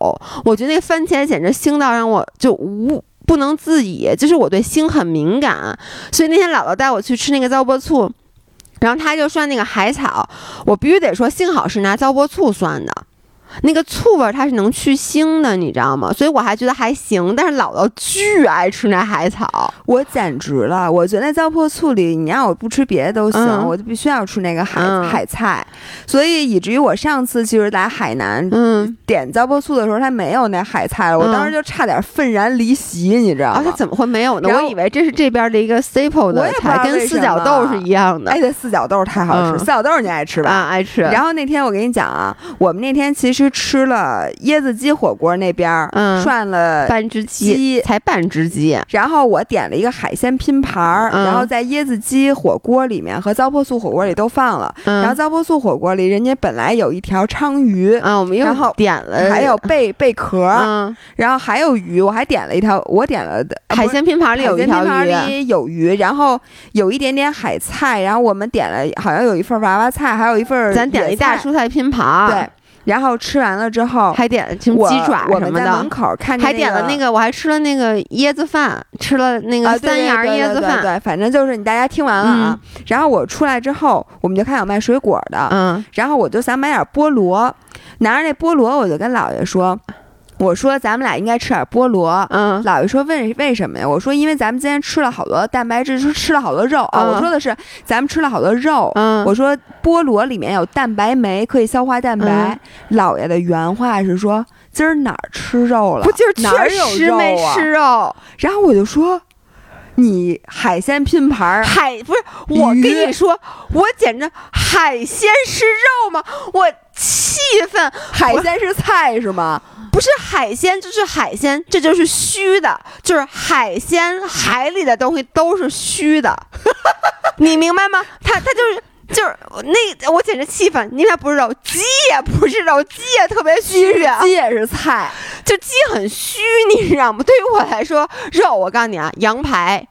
我觉得那番茄简直腥到让我。就无不能自已，就是我对腥很敏感，所以那天姥姥带我去吃那个糟粕醋，然后他就涮那个海草，我必须得说，幸好是拿糟粕醋涮的。那个醋味它是能去腥的，你知道吗？所以我还觉得还行。但是姥姥巨爱吃那海草，我简直了！我觉得糟粕醋里，你让我不吃别的都行，我就必须要吃那个海海菜。所以以至于我上次其实在海南，嗯，点糟粕醋的时候，它没有那海菜了，我当时就差点愤然离席，你知道吗？它怎么会没有呢？我以为这是这边的一个 staple 的菜，跟四角豆是一样的。哎，对，四角豆太好吃，四角豆你爱吃吧？啊，爱吃。然后那天我跟你讲啊，我们那天其实。吃了椰子鸡火锅那边儿，嗯，涮了半只鸡，才半只鸡。然后我点了一个海鲜拼盘儿，然后在椰子鸡火锅里面和糟粕素火锅里都放了。然后糟粕素火锅里人家本来有一条鲳鱼啊，我们又点了，还有贝贝壳，然后还有鱼，我还点了一条，我点了的海鲜拼盘里有一条鱼，有鱼，然后有一点点海菜，然后我们点了好像有一份娃娃菜，还有一份咱点了一大蔬菜拼盘，对。然后吃完了之后，还点了什么鸡爪什么的。门口看，还点了那个，我还吃了那个椰子饭，吃了那个三芽椰子饭。对，反正就是你大家听完了啊。然后我出来之后，我们就看有卖水果的，嗯。然后我就想买点菠萝，拿着那菠萝，我就跟姥爷说。我说咱们俩应该吃点菠萝，嗯，姥爷说为为什么呀？我说因为咱们今天吃了好多蛋白质，说吃了好多肉啊。我说的是咱们吃了好多肉，嗯，我说菠萝里面有蛋白酶，可以消化蛋白。姥爷的原话是说今儿哪儿吃肉了？不就是确实没吃肉？然后我就说你海鲜拼盘儿海不是我跟你说，我简直海鲜是肉吗？我气愤，海鲜是菜是吗？不是海鲜就是海鲜，这就是虚的，就是海鲜海里的东西都是虚的，你明白吗？他他就是就是那我简直气愤，因为它不是肉，鸡也不是肉，鸡也特别虚啊，鸡也是菜，就鸡很虚，你知道吗？对于我来说，肉我告诉你啊，羊排。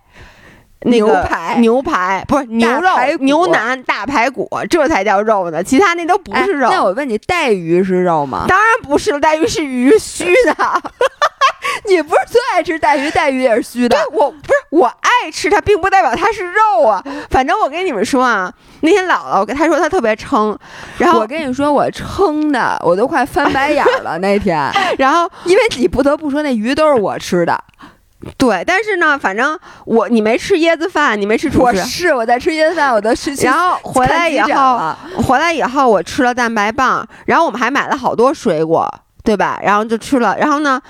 牛排，牛排不是牛肉，牛腩大排骨，这才叫肉呢，其他那都不是肉。那我问你，带鱼是肉吗？当然不是了，带鱼是鱼虚的。你不是最爱吃带鱼，带鱼也是虚的。我不是我爱爱吃它，并不代表它是肉啊。反正我跟你们说啊，那天姥姥跟她说她特别撑，然后我跟你说我撑的我都快翻白眼了那天。然后因为你不得不说那鱼都是我吃的。对，但是呢，反正我你没吃椰子饭，你没吃。我是我在吃椰子饭，我都吃。然后回来以后，回来以后我吃了蛋白棒，然后我们还买了好多水果，对吧？然后就吃了，然后呢？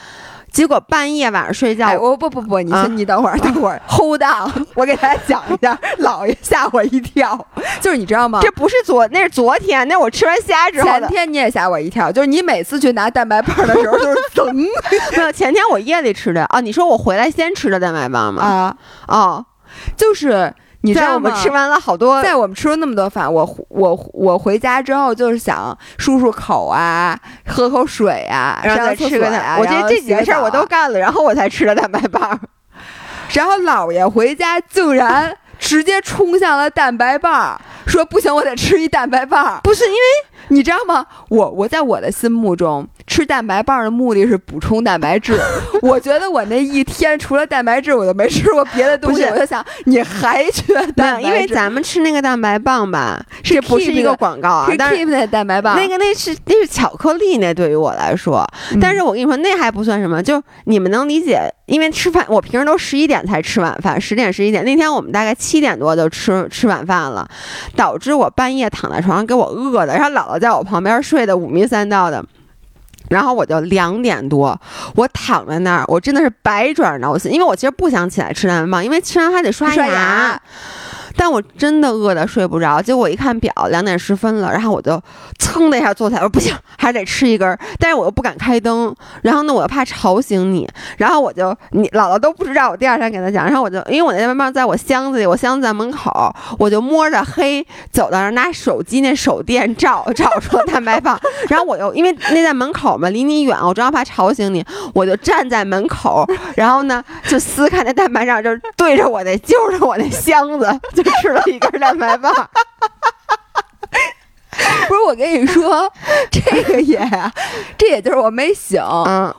结果半夜晚上睡觉，我不不不，你先你等会儿，等会儿，hold on，我给大家讲一下，姥爷吓我一跳，就是你知道吗？这不是昨，那是昨天，那我吃完虾之后前天你也吓我一跳，就是你每次去拿蛋白棒的时候，都是 噔，没有，前天我夜里吃的啊，你说我回来先吃的蛋白棒吗？啊，哦，就是。你知道我们吃完了好多，在我们吃了那么多饭，我我我回家之后就是想漱漱口啊，喝口水啊，然后再吃个奶。我觉得这几个事儿我都干了，然后我才吃了蛋白棒。然后姥爷回家竟然直接冲向了蛋白棒，说不行，我得吃一蛋白棒。不是因为。你知道吗？我我在我的心目中吃蛋白棒的目的是补充蛋白质。我觉得我那一天除了蛋白质，我就没吃过别的东西。我就想，你还缺蛋白因为咱们吃那个蛋白棒吧，这不是一个广告啊，是 keep 的蛋白棒。那个那是那是巧克力，那对于我来说。但是我跟你说，那还不算什么。就你们能理解，因为吃饭，我平时都十一点才吃晚饭，十点十一点。那天我们大概七点多就吃吃晚饭了，导致我半夜躺在床上给我饿的，然后姥姥。在我旁边睡的五迷三道的，然后我就两点多，我躺在那儿，我真的是百转挠心，因为我其实不想起来吃蛋白棒，因为吃完还得刷牙。但我真的饿得睡不着，结果一看表，两点十分了，然后我就噌的一下坐起来，我说不行，还得吃一根，但是我又不敢开灯，然后呢，我又怕吵醒你，然后我就你姥姥都不知道，我第二天给他讲，然后我就因为我那蛋白棒在我箱子里，我箱子在门口，我就摸着黑走到那儿，拿手机那手电照照出了蛋白棒，然后我又因为那在门口嘛，离你远，我正好怕吵醒你，我就站在门口，然后呢就撕开那蛋白棒，就对着我那揪着我那箱子就。吃了一根蛋白棒，不是我跟你说，这个也，这也就是我没醒，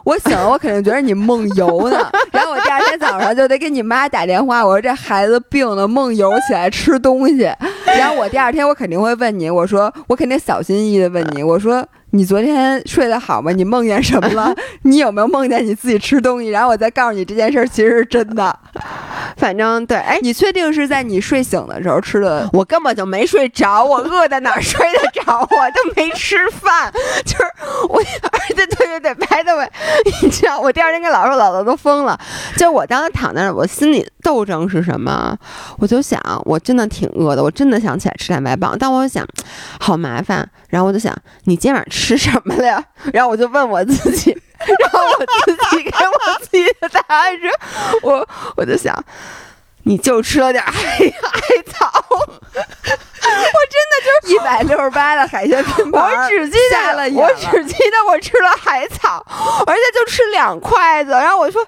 我醒了，我肯定觉得你梦游呢。然后我第二天早上就得给你妈打电话，我说这孩子病了，梦游起来吃东西。然后我第二天我肯定会问你，我说我肯定小心翼翼的问你，我说。你昨天睡得好吗？你梦见什么了？你有没有梦见你自己吃东西？然后我再告诉你这件事儿其实是真的。反正对，哎，你确定是在你睡醒的时候吃的？我根本就没睡着，我饿在哪儿睡得着？我都没吃饭，就是我，而且对对对，白的我，你知道，我第二天跟姥姥姥姥都疯了。就我当时躺在那儿，我心里斗争是什么？我就想，我真的挺饿的，我真的想起来吃蛋白棒，但我想，好麻烦。然后我就想，你今晚吃什么了呀？然后我就问我自己，然后我自己给我自己的答案是，我我就想，你就吃了点海海 草，我真的就是一百六十八的海鲜拼盘，我只记得我只记得我吃了海草，而且就吃两筷子。然后我说。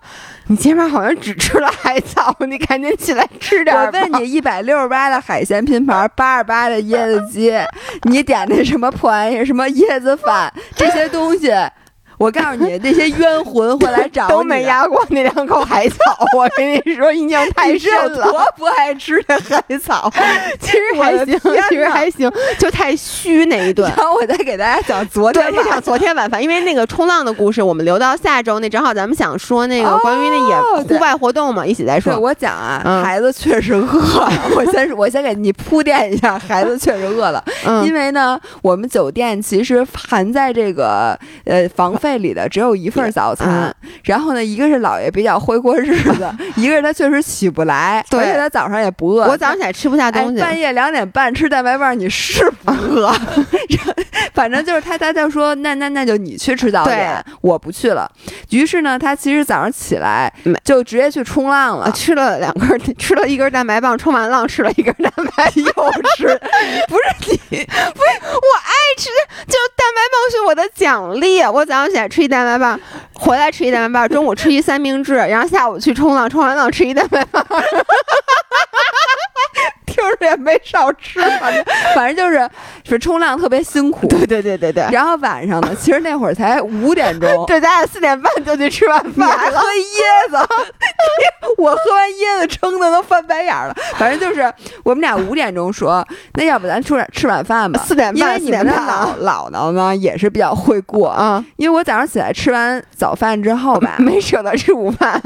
你今晚好像只吃了海草，你赶紧起来吃点。我问你，一百六十八的海鲜拼盘，八十八的椰子鸡，你点的什么破玩意？什么椰子饭？这些东西。我告诉你，那些冤魂会来找你，都没压过那两口海草。我跟你说，印象太深了。多不爱吃那海草，其实还行，其实还行，就太虚那一顿。然后我再给大家讲昨天，对，讲昨天晚饭，因为那个冲浪的故事，我们留到下周。那正好咱们想说那个关于那野户外活动嘛，一起再说。我讲啊，孩子确实饿。我先我先给你铺垫一下，孩子确实饿了。因为呢，我们酒店其实含在这个呃房费。里的只有一份早餐，然后呢，一个是姥爷比较会过日子，一个是他确实起不来，而且他早上也不饿。我早上起来吃不下东西，半夜两点半吃蛋白棒，你是不饿？反正就是他，他就说那那那就你去吃早点，我不去了。于是呢，他其实早上起来就直接去冲浪了，吃了两根，吃了一根蛋白棒，冲完浪吃了一根蛋白又吃，不是你，不是我爱吃，就蛋白棒是我的奖励，我早上起来。吃一蛋白棒，回来吃一蛋白棒，中午吃一三明治，然后下午去冲浪，冲完浪吃一蛋白棒，听着也没少吃，反正反正就是是冲浪特别辛苦，对对对对对。然后晚上呢，其实那会儿才五点钟，对，咱俩四点半就去吃晚饭，喝椰子，我喝完椰子撑的都翻白眼了。反正就是我们俩五点钟说，那要不咱出点吃晚饭吧？四点半，因为你们的姥姥姥呢也是比较会过啊。因为我早上起来吃完早饭之后吧，没舍得吃午饭。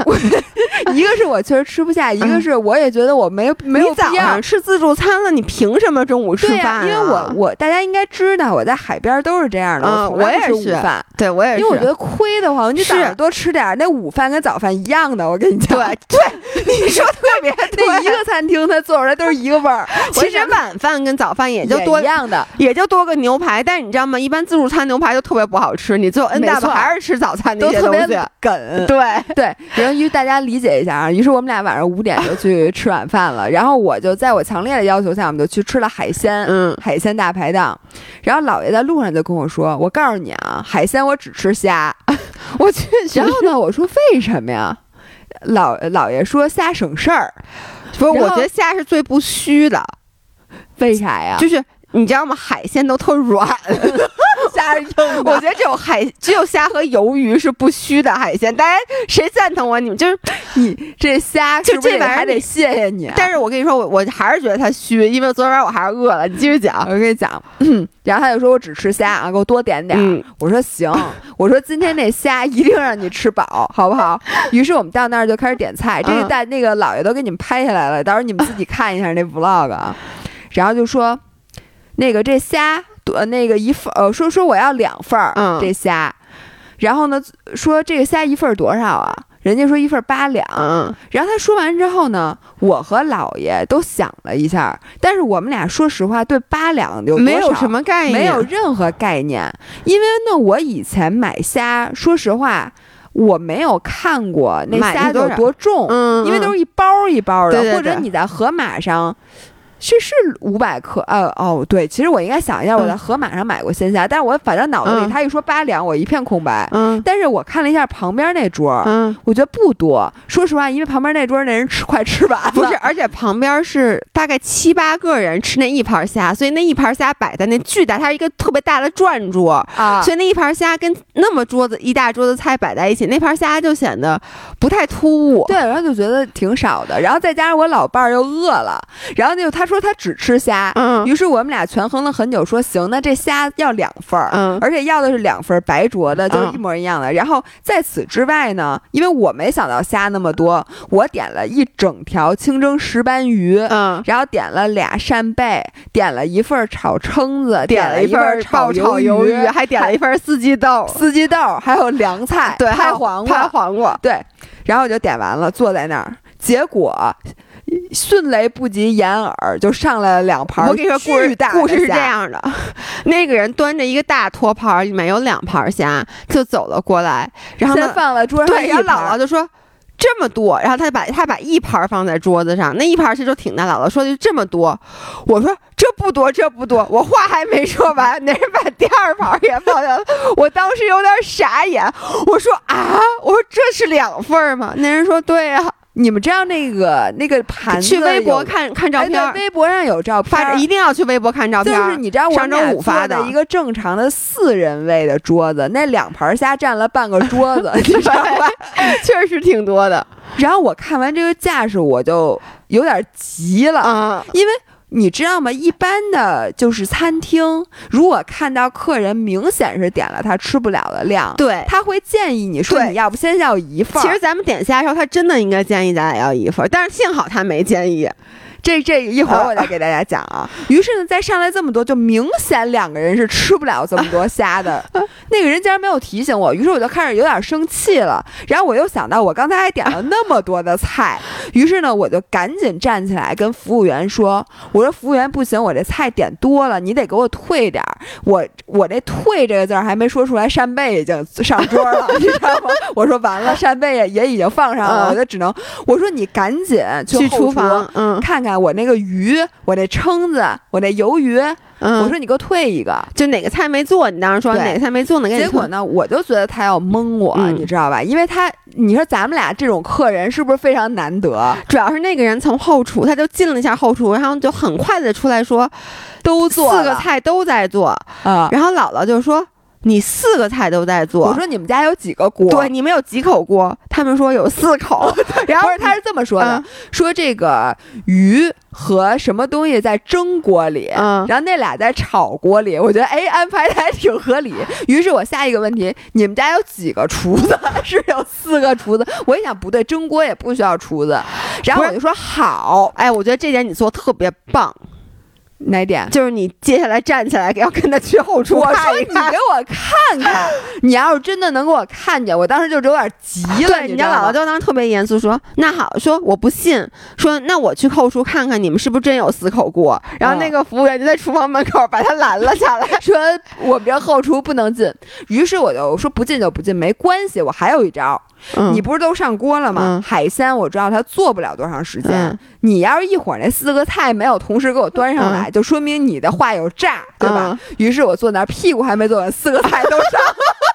一个是我确实吃不下，一个是我也觉得我没没有必要吃自助餐了，你凭什么中午吃饭？因为我我大家应该知道我在海边都是这样的，我也是午饭，对我也是，因为我觉得亏的慌，你早上多吃点，那午饭跟早饭一样的，我跟你讲，对 对，你说特别对，那一个餐厅它做出来都是一个味儿。其实晚饭跟早饭也就多一样的，也就多个牛排，但是你知道吗？一般自助餐牛排就特别不好吃，你最后 N 大还是吃早餐那些东西，梗，对对，然后于大家理解一下啊，于是我们俩晚上五点就去吃晚饭了，然后我就在我强烈的要求下，我们就去吃了海鲜，嗯，海鲜大排档，然后姥爷在路上就跟我说：“我告诉你啊，海鲜我只吃虾。”我去，然后呢，我说为什么呀？老姥爷说虾省事儿，不是？我觉得虾是最不虚的，为啥呀？就是。你知道吗？海鲜都特软，虾。我觉得只有海，只有虾和鱿鱼是不虚的海鲜。大家谁赞同我？你们就是你这虾，就这玩意儿还得谢谢你。但是我跟你说，我我还是觉得它虚，因为昨天晚上我还是饿了。你继续讲，我跟你讲。然后他就说我只吃虾啊，给我多点点。我说行，我说今天那虾一定让你吃饱，好不好？于是我们到那儿就开始点菜，这个大那个老爷都给你们拍下来了，到时候你们自己看一下那 vlog 啊。然后就说。那个这虾多那个一份呃说说我要两份儿，嗯，这虾，然后呢说这个虾一份多少啊？人家说一份八两，嗯，然后他说完之后呢，我和姥爷都想了一下，但是我们俩说实话对八两有没有什么概念，没有任何概念，因为那我以前买虾，说实话我没有看过那虾有多重，嗯，因为都是一包一包的，或者你在盒马上。是是五百克，呃哦对，其实我应该想一下，我在盒马上买过鲜虾，但是我反正脑子里他一说八两，我一片空白。嗯，但是我看了一下旁边那桌，嗯，我觉得不多。说实话，因为旁边那桌那人吃快吃完了，不是，而且旁边是大概七八个人吃那一盘虾，所以那一盘虾摆在那巨大，它是一个特别大的转桌啊，所以那一盘虾跟那么桌子一大桌子菜摆在一起，那盘虾就显得不太突兀。对，然后就觉得挺少的，然后再加上我老伴儿又饿了，然后就他说他只吃虾。嗯，于是我们俩权衡了很久，说行，那这虾要两份儿，嗯，而且要的是两份白灼的，就是一模一样的。然后在此之外呢，因为我没想到虾那么多，我点了一整条清蒸石斑鱼，嗯，然后点了俩扇贝，点了一份炒蛏子，点了一份爆炒鱿鱼，还点了一份四季豆，四季豆，还有凉菜，对，拍黄瓜，拍黄瓜，对。然后我就点完了，坐在那儿，结果。迅雷不及掩耳，就上来了两盘。我跟你说，故事故事是这样的：那个人端着一个大托盘，里面有两盘虾，就走了过来，然后先放在桌上。对，然后姥姥就说这么多，然后他把他把一盘放在桌子上，那一盘其实就挺大。姥姥说的这么多，我说这不多，这不多。我话还没说完，那人把第二盘也放下了。我当时有点傻眼，我说啊，我说这是两份吗？那人说对呀。你们知道那个那个盘子？去微博看看照片，微博上有照片，发一定要去微博看照片。就是你知道我，上周五发的一个正常的四人位的桌子，那两盘虾占了半个桌子，你知道吧？确实挺多的。然后我看完这个架势，我就有点急了啊，因为。你知道吗？一般的就是餐厅，如果看到客人明显是点了他吃不了的量，对，他会建议你说你要不先要一份。其实咱们点虾的时候，他真的应该建议咱俩要一份，但是幸好他没建议。这这一会儿我再给大家讲啊。于是呢，再上来这么多，就明显两个人是吃不了这么多虾的。那个人竟然没有提醒我，于是我就开始有点生气了。然后我又想到，我刚才还点了那么多的菜，于是呢，我就赶紧站起来跟服务员说：“我说服务员不行，我这菜点多了，你得给我退点儿。我我这退这个字儿还没说出来，扇贝已经上桌了，你知道吗？我说完了，扇贝也也已经放上了，我就只能我说你赶紧去厨房，嗯，看看。”我那个鱼，我那蛏子，我那鱿鱼，嗯，我说你给我退一个，就哪个菜没做，你当时说哪个菜没做呢？结果呢，我就觉得他要蒙我，你知道吧？因为他，你说咱们俩这种客人是不是非常难得？主要是那个人从后厨，他就进了一下后厨，然后就很快的出来说，都做四个菜都在做啊。然后姥姥就说。你四个菜都在做。我说你们家有几个锅？对，你们有几口锅？他们说有四口。然后他是这么说的：说这个鱼和什么东西在蒸锅里，然后那俩在炒锅里。我觉得哎，安排的还挺合理。于是我下一个问题：你们家有几个厨子？是有四个厨子。我一想不对，蒸锅也不需要厨子。然后我就说好。哎，我觉得这点你做特别棒。哪点？就是你接下来站起来要跟他去后厨看一看。你给我看看，你要是真的能给我看见，我当时就有点急了。你家姥姥就当时特别严肃说：“那好，说我不信，说那我去后厨看看，你们是不是真有死口锅？”然后那个服务员就在厨房门口把他拦了下来，说：“我们这后厨不能进。”于是我就说：“不进就不进，没关系，我还有一招。”你不是都上锅了吗？海鲜我知道它做不了多长时间。你要是一会儿那四个菜没有同时给我端上来，就说明你的话有诈，对吧？于是我坐那儿，屁股还没坐稳，四个菜都上。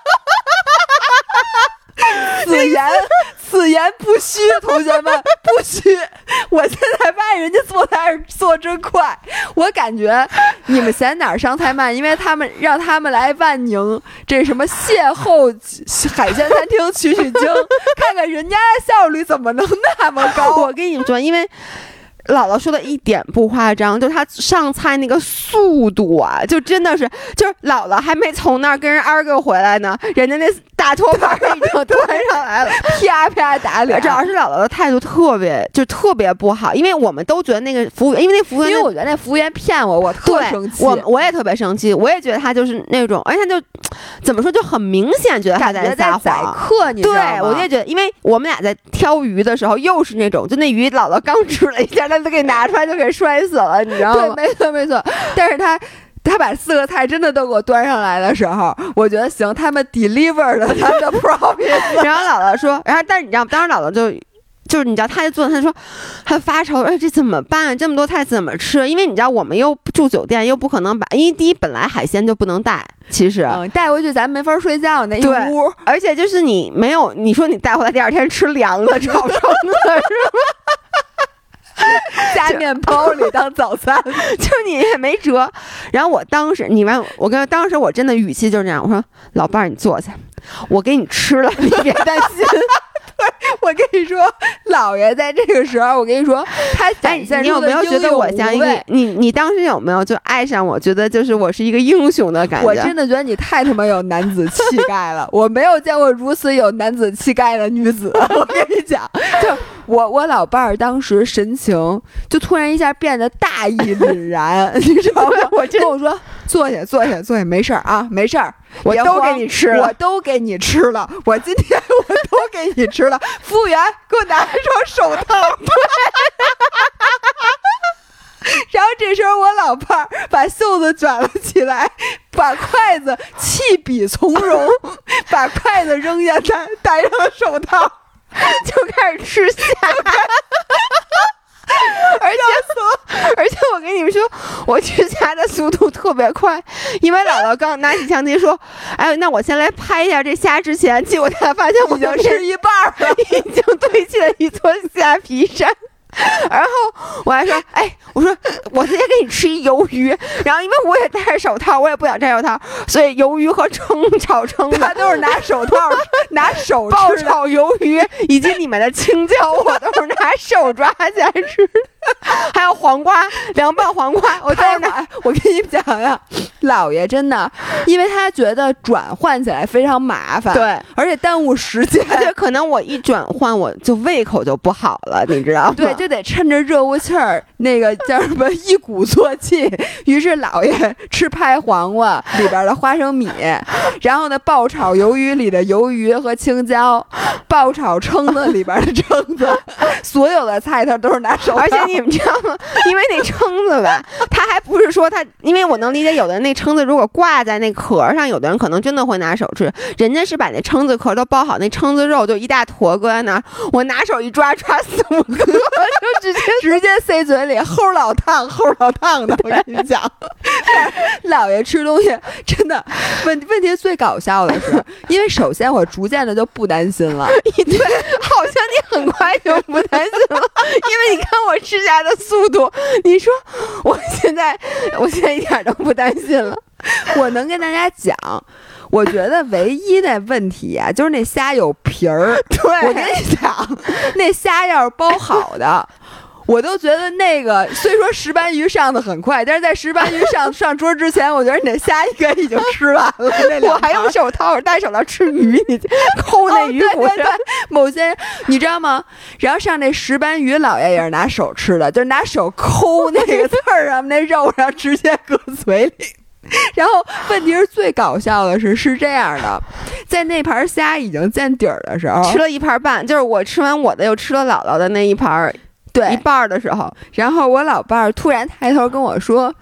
此言 此言不虚，同学们不虚。我现在发现人家做菜做真快，我感觉你们嫌哪儿上菜慢，因为他们让他们来万宁这什么邂逅海鲜餐厅取取经，看看人家的效率怎么能那么高。我跟你们说，因为。姥姥说的一点不夸张，就她上菜那个速度啊，就真的是，就是姥姥还没从那儿跟人 argue 回来呢，人家那大托盘已经端上来了，啪啪打脸。主要是姥姥的态度特别，就特别不好，因为我们都觉得那个服务员，因为那服务员，因为我觉得那服务员骗我，我特生气，我我也特别生气，我也觉得他就是那种，而且他就怎么说，就很明显觉得他在撒谎。客，你对我也觉得，因为我们俩在挑鱼的时候，又是那种，就那鱼姥姥刚吃了一下，他。都给拿出来就给摔死了，你知道吗？对，没错没错。但是他他把四个菜真的都给我端上来的时候，我觉得行，他们 deliver 了 他的 promise。然后姥姥说，然后但是你知道，当时姥姥就就是你知道，他就坐，他说他发愁，哎，这怎么办？这么多菜怎么吃？因为你知道，我们又住酒店，又不可能把，因为第一本来海鲜就不能带，其实带回去咱没法睡觉那一屋，而且就是你没有，你说你带回来第二天吃凉的炒成的，是吧？加面包里当早餐，就你也没辙。然后我当时，你完，我跟当时我真的语气就是这样，我说：“老伴儿，你坐下，我给你吃了，你别担心。”对，我跟你说，老爷在这个时候，我跟你说，他展现你有没有觉得我像一个你？你当时有没有就爱上我？觉得就是我是一个英雄的感觉？我真的觉得你太他妈有男子气概了，我没有见过如此有男子气概的女子。我跟你讲，就我我老伴儿当时神情就突然一下变得大义凛然，你知道吗？我跟我说坐下，坐下，坐下，没事儿啊，没事儿。我都给你吃了，我都给你吃了，我今天我都给你吃了。服务员，给我拿一双手套。然后这时候我老伴儿把袖子卷了起来，把筷子弃笔从容，把筷子扔下他，戴上了手套，就开始吃虾。而且，而且我跟你们说，我去虾的速度特别快，因为姥姥刚拿起相机说：“哎，那我先来拍一下这虾。”之前，结果才发现我已经吃一半了，已经堆起了一座虾皮山。然后我还说，哎，我说我直接给你吃一鱿鱼。然后因为我也戴着手套，我也不想摘手套，所以鱿鱼和蛏 炒蛏他都是拿手套拿手 爆炒鱿鱼，以及里面的青椒，我都是拿手抓起来吃。还有黄瓜，凉拌黄瓜，我在哪？我跟你讲呀，姥爷真的，因为他觉得转换起来非常麻烦，对，而且耽误时间，而且可能我一转换，我就胃口就不好了，你知道吗？对，就得趁着热乎气儿，那个叫什么一鼓作气。于是老爷吃拍黄瓜里边的花生米，然后呢爆炒鱿鱼里的鱿鱼和青椒，爆炒蛏子里边的蛏子，所有的菜他都是拿手，而且。你们知道吗？因为那蛏子吧，他还不是说他，因为我能理解，有的那蛏子如果挂在那壳上，有的人可能真的会拿手吃。人家是把那蛏子壳都包好，那蛏子肉就一大坨搁在那儿，我拿手一抓，抓四五个，就直接 直接塞嘴里，齁老烫，齁老烫的。我跟你讲，老爷吃东西真的问问题最搞笑的是，因为首先我逐渐的就不担心了，对，好像你很快就不担心了，因为你看我吃。下的速度，你说我现在，我现在一点都不担心了。我能跟大家讲，我觉得唯一的问题啊，就是那虾有皮儿。对，我跟你讲，那虾要是包好的。我都觉得那个虽说石斑鱼上的很快，但是在石斑鱼上上桌之前，我觉得你的虾应该已经吃完了。我还用手套，我戴手套吃鱼，你抠那鱼骨。某些你知道吗？然后上那石斑鱼，老爷也是拿手吃的，就是拿手抠那个刺儿啊，那肉，然后直接搁嘴里。然后问题是最搞笑的是是这样的，在那盘虾已经见底儿的时候，吃了一盘半，就是我吃完我的，又吃了姥姥的那一盘。对一半的时候，然后我老伴儿突然抬头跟我说：“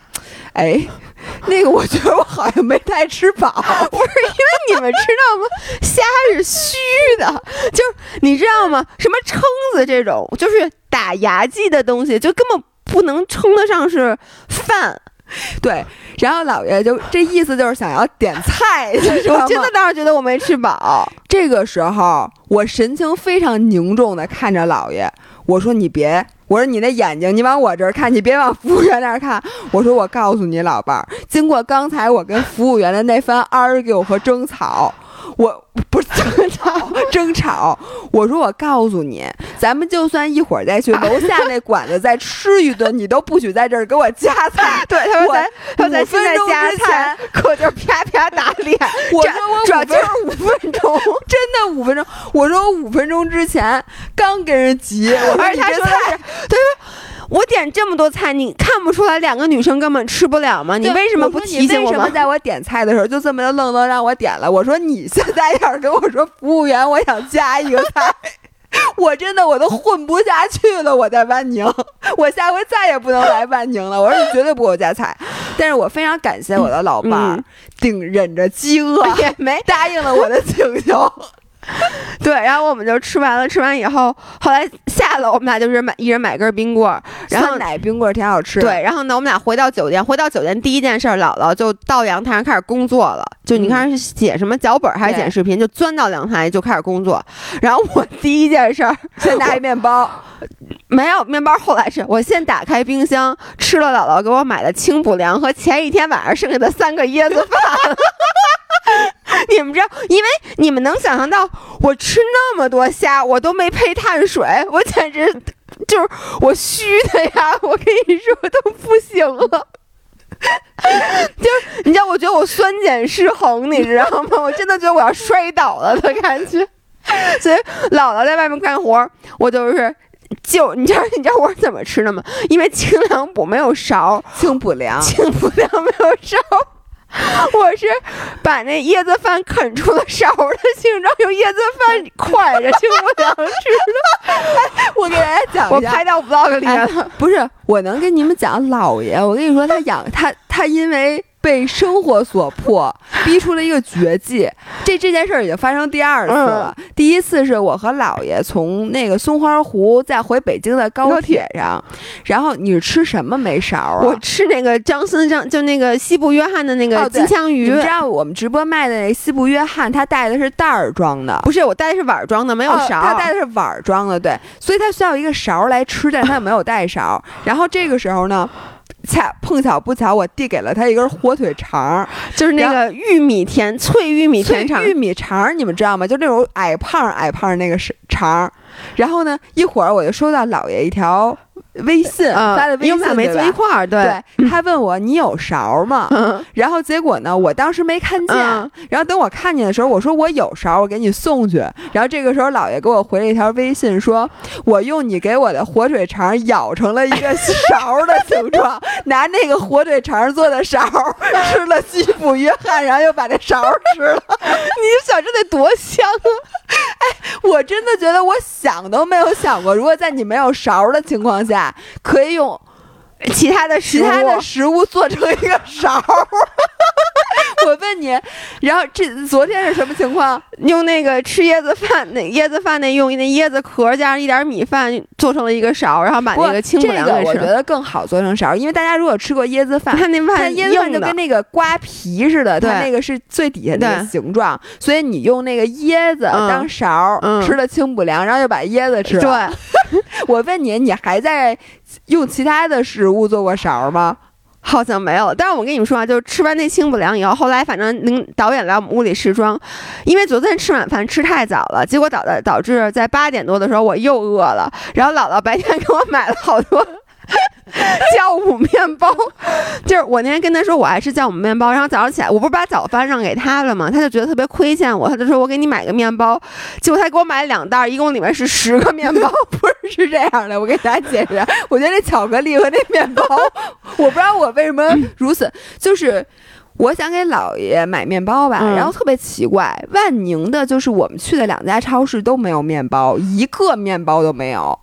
哎，那个我觉得我好像没太吃饱。”不是因为你们知道吗？虾是虚的，就是你知道吗？什么蛏子这种，就是打牙祭的东西，就根本不能称得上是饭。对，然后老爷就这意思就是想要点菜，我真的当时觉得我没吃饱。这个时候，我神情非常凝重的看着老爷。我说你别，我说你那眼睛，你往我这儿看，你别往服务员那儿看。我说我告诉你老伴儿，经过刚才我跟服务员的那番 argue 和争吵。我不是争吵，争吵。我说我告诉你，咱们就算一会儿再去楼下那馆子再吃一顿，你都不许在这儿给我夹菜。对，他说咱，他说咱现在加菜，可就啪啪打脸。我说我主要就是五分钟，真的五分钟。我说我五分钟之前刚跟人急，而且他说的是，对。我点这么多菜，你看不出来两个女生根本吃不了吗？你为什么不提醒我？为什么在我点菜的时候就这么的愣愣让我点了？我说你现在要是跟我说服务员，我想加一个菜，我真的我都混不下去了。我在万宁，我下回再也不能来万宁了。我说你绝对不给我加菜，但是我非常感谢我的老伴儿，顶忍着饥饿 也没答应了我的请求。对，然后我们就吃完了，吃完以后，后来下楼，我们俩就是买一人买根冰棍儿，然后奶冰棍儿挺好吃。对，然后呢，我们俩回到酒店，回到酒店第一件事，姥姥就到阳台上开始工作了。就你看是写什么脚本还是剪视频，就钻到阳台就开始工作。然后我第一件事 先拿一面包，没有面包，后来是我先打开冰箱吃了姥姥给我买的清补凉和前一天晚上剩下的三个椰子饭。你们知道，因为你们能想象到我吃那么多虾，我都没配碳水，我简直就是我虚的呀！我跟你说都不行了，就是你知道，我觉得我酸碱失衡，你知道吗？我真的觉得我要摔倒了的感觉。所以姥姥在外面干活，我就是就你知道你知道我是怎么吃的吗？因为清凉补没有勺，清补凉，清补凉没有勺。我是把那椰子饭啃出了勺的形状，用椰子饭蒯着清补凉吃的。我给大家讲一下，我拍到 vlog 里。不是，我能跟你们讲，姥爷，我跟你说，他养他，他因为。被生活所迫，逼出了一个绝技。这这件事儿已经发生第二次了。第一次是我和姥爷从那个松花湖再回北京的高铁上，然后你是吃什么没勺啊？我吃那个张森张，就那个西部约翰的那个金枪鱼。你知道我们直播卖的那西部约翰，他带的是袋儿装的，不是我带的是碗装的，没有勺。他带的是碗装的，对，所以他需要一个勺来吃，但他又没有带勺。然后这个时候呢？恰碰巧不巧，我递给了他一根火腿肠，就是那个玉米甜脆玉米甜肠，玉米肠，你们知道吗？就那种矮胖矮胖的那个是肠。然后呢，一会儿我就收到姥爷一条。微信发的微信，因为我们俩没坐一块儿。对，他问我你有勺吗？然 后结果呢，我当时没看见。然后等我看见的时候，我说我有勺，我给你送去。然后这个时候，姥爷给我回了一条微信，说我用你给我的火腿肠咬成了一个勺的形状，拿那个火腿肠做的勺 吃了西普约翰，然后又把这勺吃了。你想这得多香啊！哎，我真的觉得我想都没有想过，如果在你没有勺的情况下。可以用其他的其他的食物做成一个勺。我问你，然后这昨天是什么情况？用那个吃椰子饭，那椰子饭那用那椰子壳加上一点米饭做成了一个勺，然后把那个清补凉给吃。我觉得更好做成勺，因为大家如果吃过椰子饭，它那饭椰子饭就跟那个瓜皮似的，它那个是最底下那个形状，所以你用那个椰子当勺吃了清补凉，然后又把椰子吃了。我问你，你还在用其他的食物做过勺吗？好像没有。但是我跟你们说啊，就是吃完那清补凉以后，后来反正领导演来我们屋里试妆，因为昨天吃晚饭吃太早了，结果导导导致在八点多的时候我又饿了，然后姥姥白天给我买了好多。酵母面包，就是我那天跟他说我爱吃酵母面包，然后早上起来我不是把早饭让给他了吗？他就觉得特别亏欠我，他就说我给你买个面包，结果他给我买了两袋，一共里面是十个面包，不是是这样的。我给大家解释，我觉得那巧克力和那面包，我不知道我为什么如此，就是我想给姥爷买面包吧，然后特别奇怪，万宁的就是我们去的两家超市都没有面包，一个面包都没有。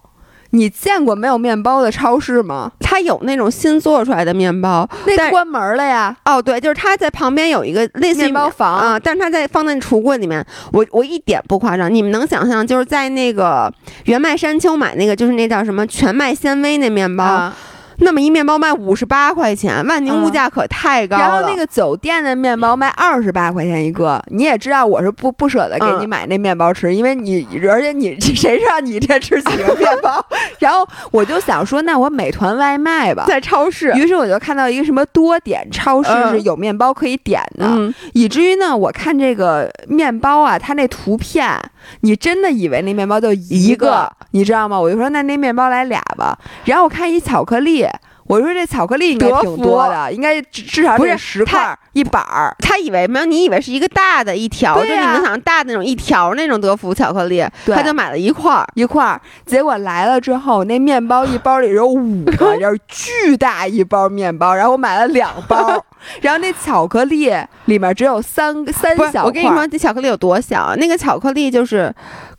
你见过没有面包的超市吗？它有那种新做出来的面包，那关门了呀。哦，对，就是它在旁边有一个类似面包房啊，但是它在放在橱柜里面。我我一点不夸张，你们能想象就是在那个原麦山丘买那个，就是那叫什么全麦纤维那面包。那么一面包卖五十八块钱，万宁物价可太高了。然后那个酒店的面包卖二十八块钱一个，你也知道我是不不舍得给你买那面包吃，因为你而且你谁知道你这吃几个面包？然后我就想说，那我美团外卖吧，在超市。于是我就看到一个什么多点超市是有面包可以点的，以至于呢，我看这个面包啊，它那图片，你真的以为那面包就一个，你知道吗？我就说那那面包来俩吧。然后我看一巧克力。我说这巧克力应该挺多的，应该至少不是十块一板儿。他以为没有，你以为是一个大的一条，就你能想大的那种一条那种德芙巧克力，他就买了一块儿一块儿。结果来了之后，那面包一包里有五个，就是巨大一包面包，然后我买了两包。然后那巧克力里面只有三三小块。我跟你说，这巧克力有多小？那个巧克力就是。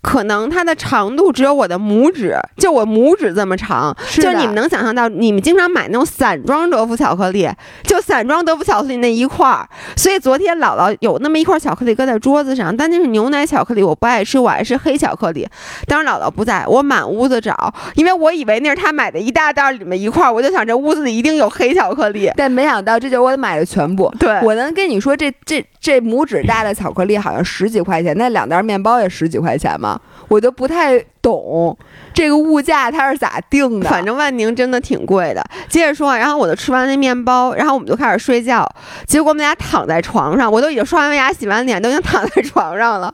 可能它的长度只有我的拇指，就我拇指这么长。就你们能想象到，你们经常买那种散装德芙巧克力，就散装德芙巧克力那一块儿。所以昨天姥姥有那么一块巧克力搁在桌子上，但那是牛奶巧克力，我不爱吃，我爱吃黑巧克力。当时姥姥不在，我满屋子找，因为我以为那是她买的一大袋里面一块，我就想这屋子里一定有黑巧克力，但没想到这就是我买的全部。对，我能跟你说，这这这拇指大的巧克力好像十几块钱，那两袋面包也十几块钱吗？我就不太懂这个物价它是咋定的，反正万宁真的挺贵的。接着说，然后我就吃完那面包，然后我们就开始睡觉。结果我们俩躺在床上，我都已经刷完牙、洗完脸，都已经躺在床上了。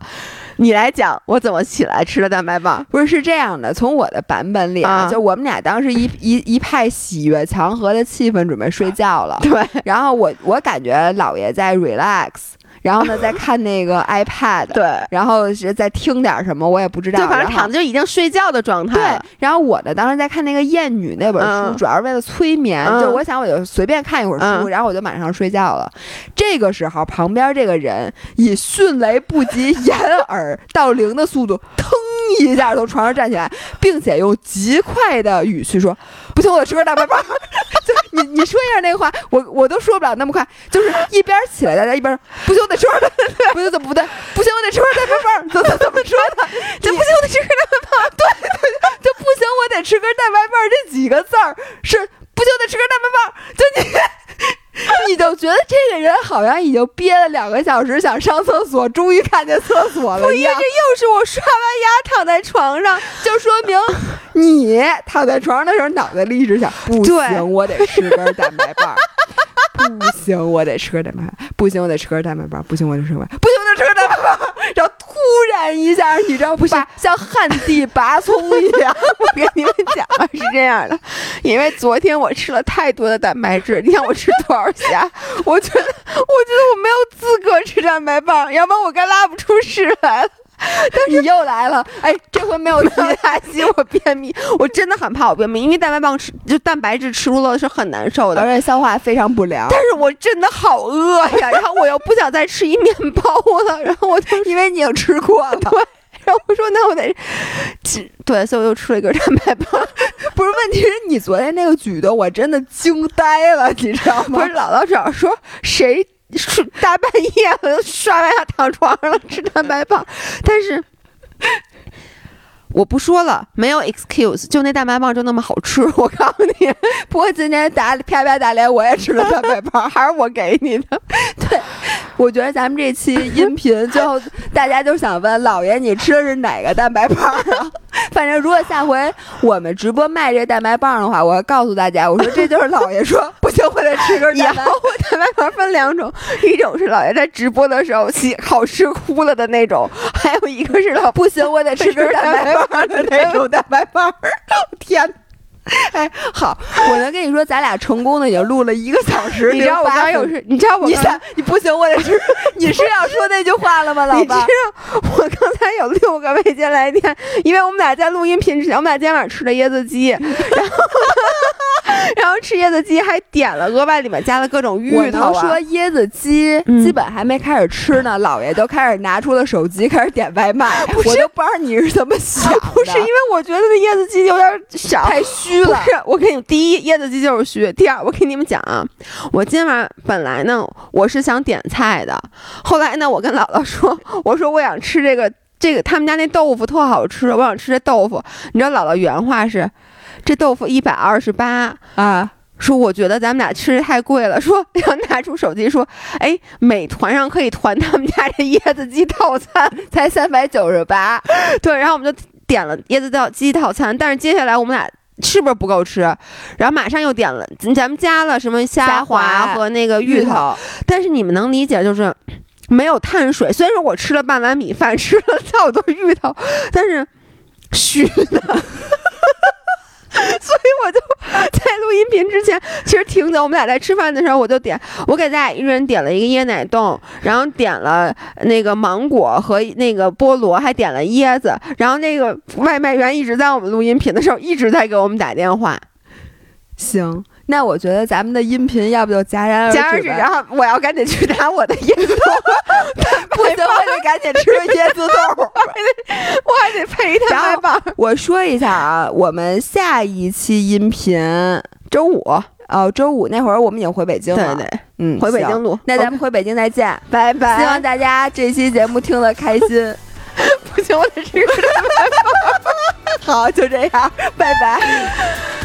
你来讲，我怎么起来吃的蛋白棒？不是是这样的，从我的版本里啊，就我们俩当时一一一派喜悦祥和的气氛，准备睡觉了。对，然后我我感觉姥爷在 relax。然后呢，再看那个 iPad，对，然后是在听点什么，我也不知道，就反正躺着就已经睡觉的状态。对，然后我呢，当时在看那个《艳女》那本书，主要是为了催眠，就我想我就随便看一会儿书，然后我就马上睡觉了。这个时候，旁边这个人以迅雷不及掩耳盗铃的速度，腾一下从床上站起来，并且用极快的语气说：“不行，我得吃根大白棒。”就 你你说一下那个话，我我都说不了那么快，就是一边起来大家一边不行，我得吃根，不行怎么不对？不行，我得吃根大白棒，怎么 怎么说的？这不行，我得吃根蛋白棒，对对，就不行，我得吃根蛋白棒，这几个字儿是不行，我得吃根蛋白棒，就你。你就觉得这个人好像已经憋了两个小时想上厕所，终于看见厕所了。不，因为这又是我刷完牙躺在床上，就说明 你躺在床上的时候脑袋里一直想：不行，我得吃根蛋白棒。不行，我得吃个蛋白棒。不行，我得吃根蛋白棒。不行，我得吃个。不行，我得吃个蛋白棒。然后突然一下，你知道不？像像旱地拔葱一样。我跟你们讲啊，是这样的，因为昨天我吃了太多的蛋白质。你看我吃多少下？我觉得，我觉得我没有资格吃蛋白棒，要不然我该拉不出屎来了。但是你又来了，哎，这回没有其他吸我便秘，我真的很怕我便秘，因为蛋白棒吃就蛋白质吃多了是很难受的，而且消化非常不良。但是我真的好饿呀，然后我又不想再吃一面包了，然后我就因为你已经吃过了，对，然后我说那我得，对，所以我又吃了一根蛋白棒。不是，问题是你昨天那个举动，我真的惊呆了，你知道吗？不是，姥姥只要说谁。大半夜我刷完牙躺床上了吃蛋白棒，但是我不说了，没有 excuse，就那蛋白棒就那么好吃。我告诉你，不过今天打啪啪打脸，我也吃了蛋白棒，还是我给你的。对，我觉得咱们这期音频最后大家就想问老爷，你吃的是哪个蛋白棒啊？反正如果下回我们直播卖这蛋白棒的话，我要告诉大家，我说这就是老爷说不行，我得吃根蛋白。蛋白棒分两种，一种是老爷在直播的时候喜好吃哭了的那种，还有一个是老不行，我得吃根蛋白棒的 那种蛋白棒。天！哎，好，我能跟你说，咱俩成功的也录了一个小时。你知道我刚有事，你知道我你想你不行，我得是。你是要说那句话了吗，老爸？你知道我刚才有六个未接来电，因为我们俩在录音频之前，我们俩今天晚上吃的椰子鸡，然后然后吃椰子鸡还点了额外里面加了各种芋头啊。说椰子鸡基本还没开始吃呢，姥爷都开始拿出了手机开始点外卖，我都不知道你是怎么想的。不是因为我觉得那椰子鸡有点少，太虚了。不是，我给你第一椰子鸡就是虚。第二，我给你们讲啊，我今晚本来呢我是想点菜的，后来呢我跟姥姥说，我说我想吃这个这个他们家那豆腐特好吃，我想吃这豆腐。你知道姥姥原话是，这豆腐一百二十八啊。说我觉得咱们俩吃的太贵了。说要拿出手机说，哎，美团上可以团他们家这椰子鸡套餐，才三百九十八。对，然后我们就点了椰子鸡套餐，但是接下来我们俩。是不是不够吃？然后马上又点了，咱们加了什么虾滑和那个芋头。但是你们能理解，就是没有碳水。虽然说我吃了半碗米饭，吃了好多芋头，但是虚的。所以我就在录音频之前，其实挺早。我们俩在吃饭的时候，我就点，我给咱俩一人点了一个椰奶冻，然后点了那个芒果和那个菠萝，还点了椰子。然后那个外卖员一直在我们录音频的时候一直在给我们打电话。行。那我觉得咱们的音频要不就戛然而止，然后我要赶紧去拿我的椰子豆，不行，我得赶紧吃椰子豆，我还得我还得配一蛋白棒。我说一下啊，我们下一期音频周五哦，周五那会儿我们已经回北京了，对对，嗯，回北京录。那咱们回北京再见，拜拜。希望大家这期节目听得开心。不行，我得吃个蛋白棒。好，就这样，拜拜。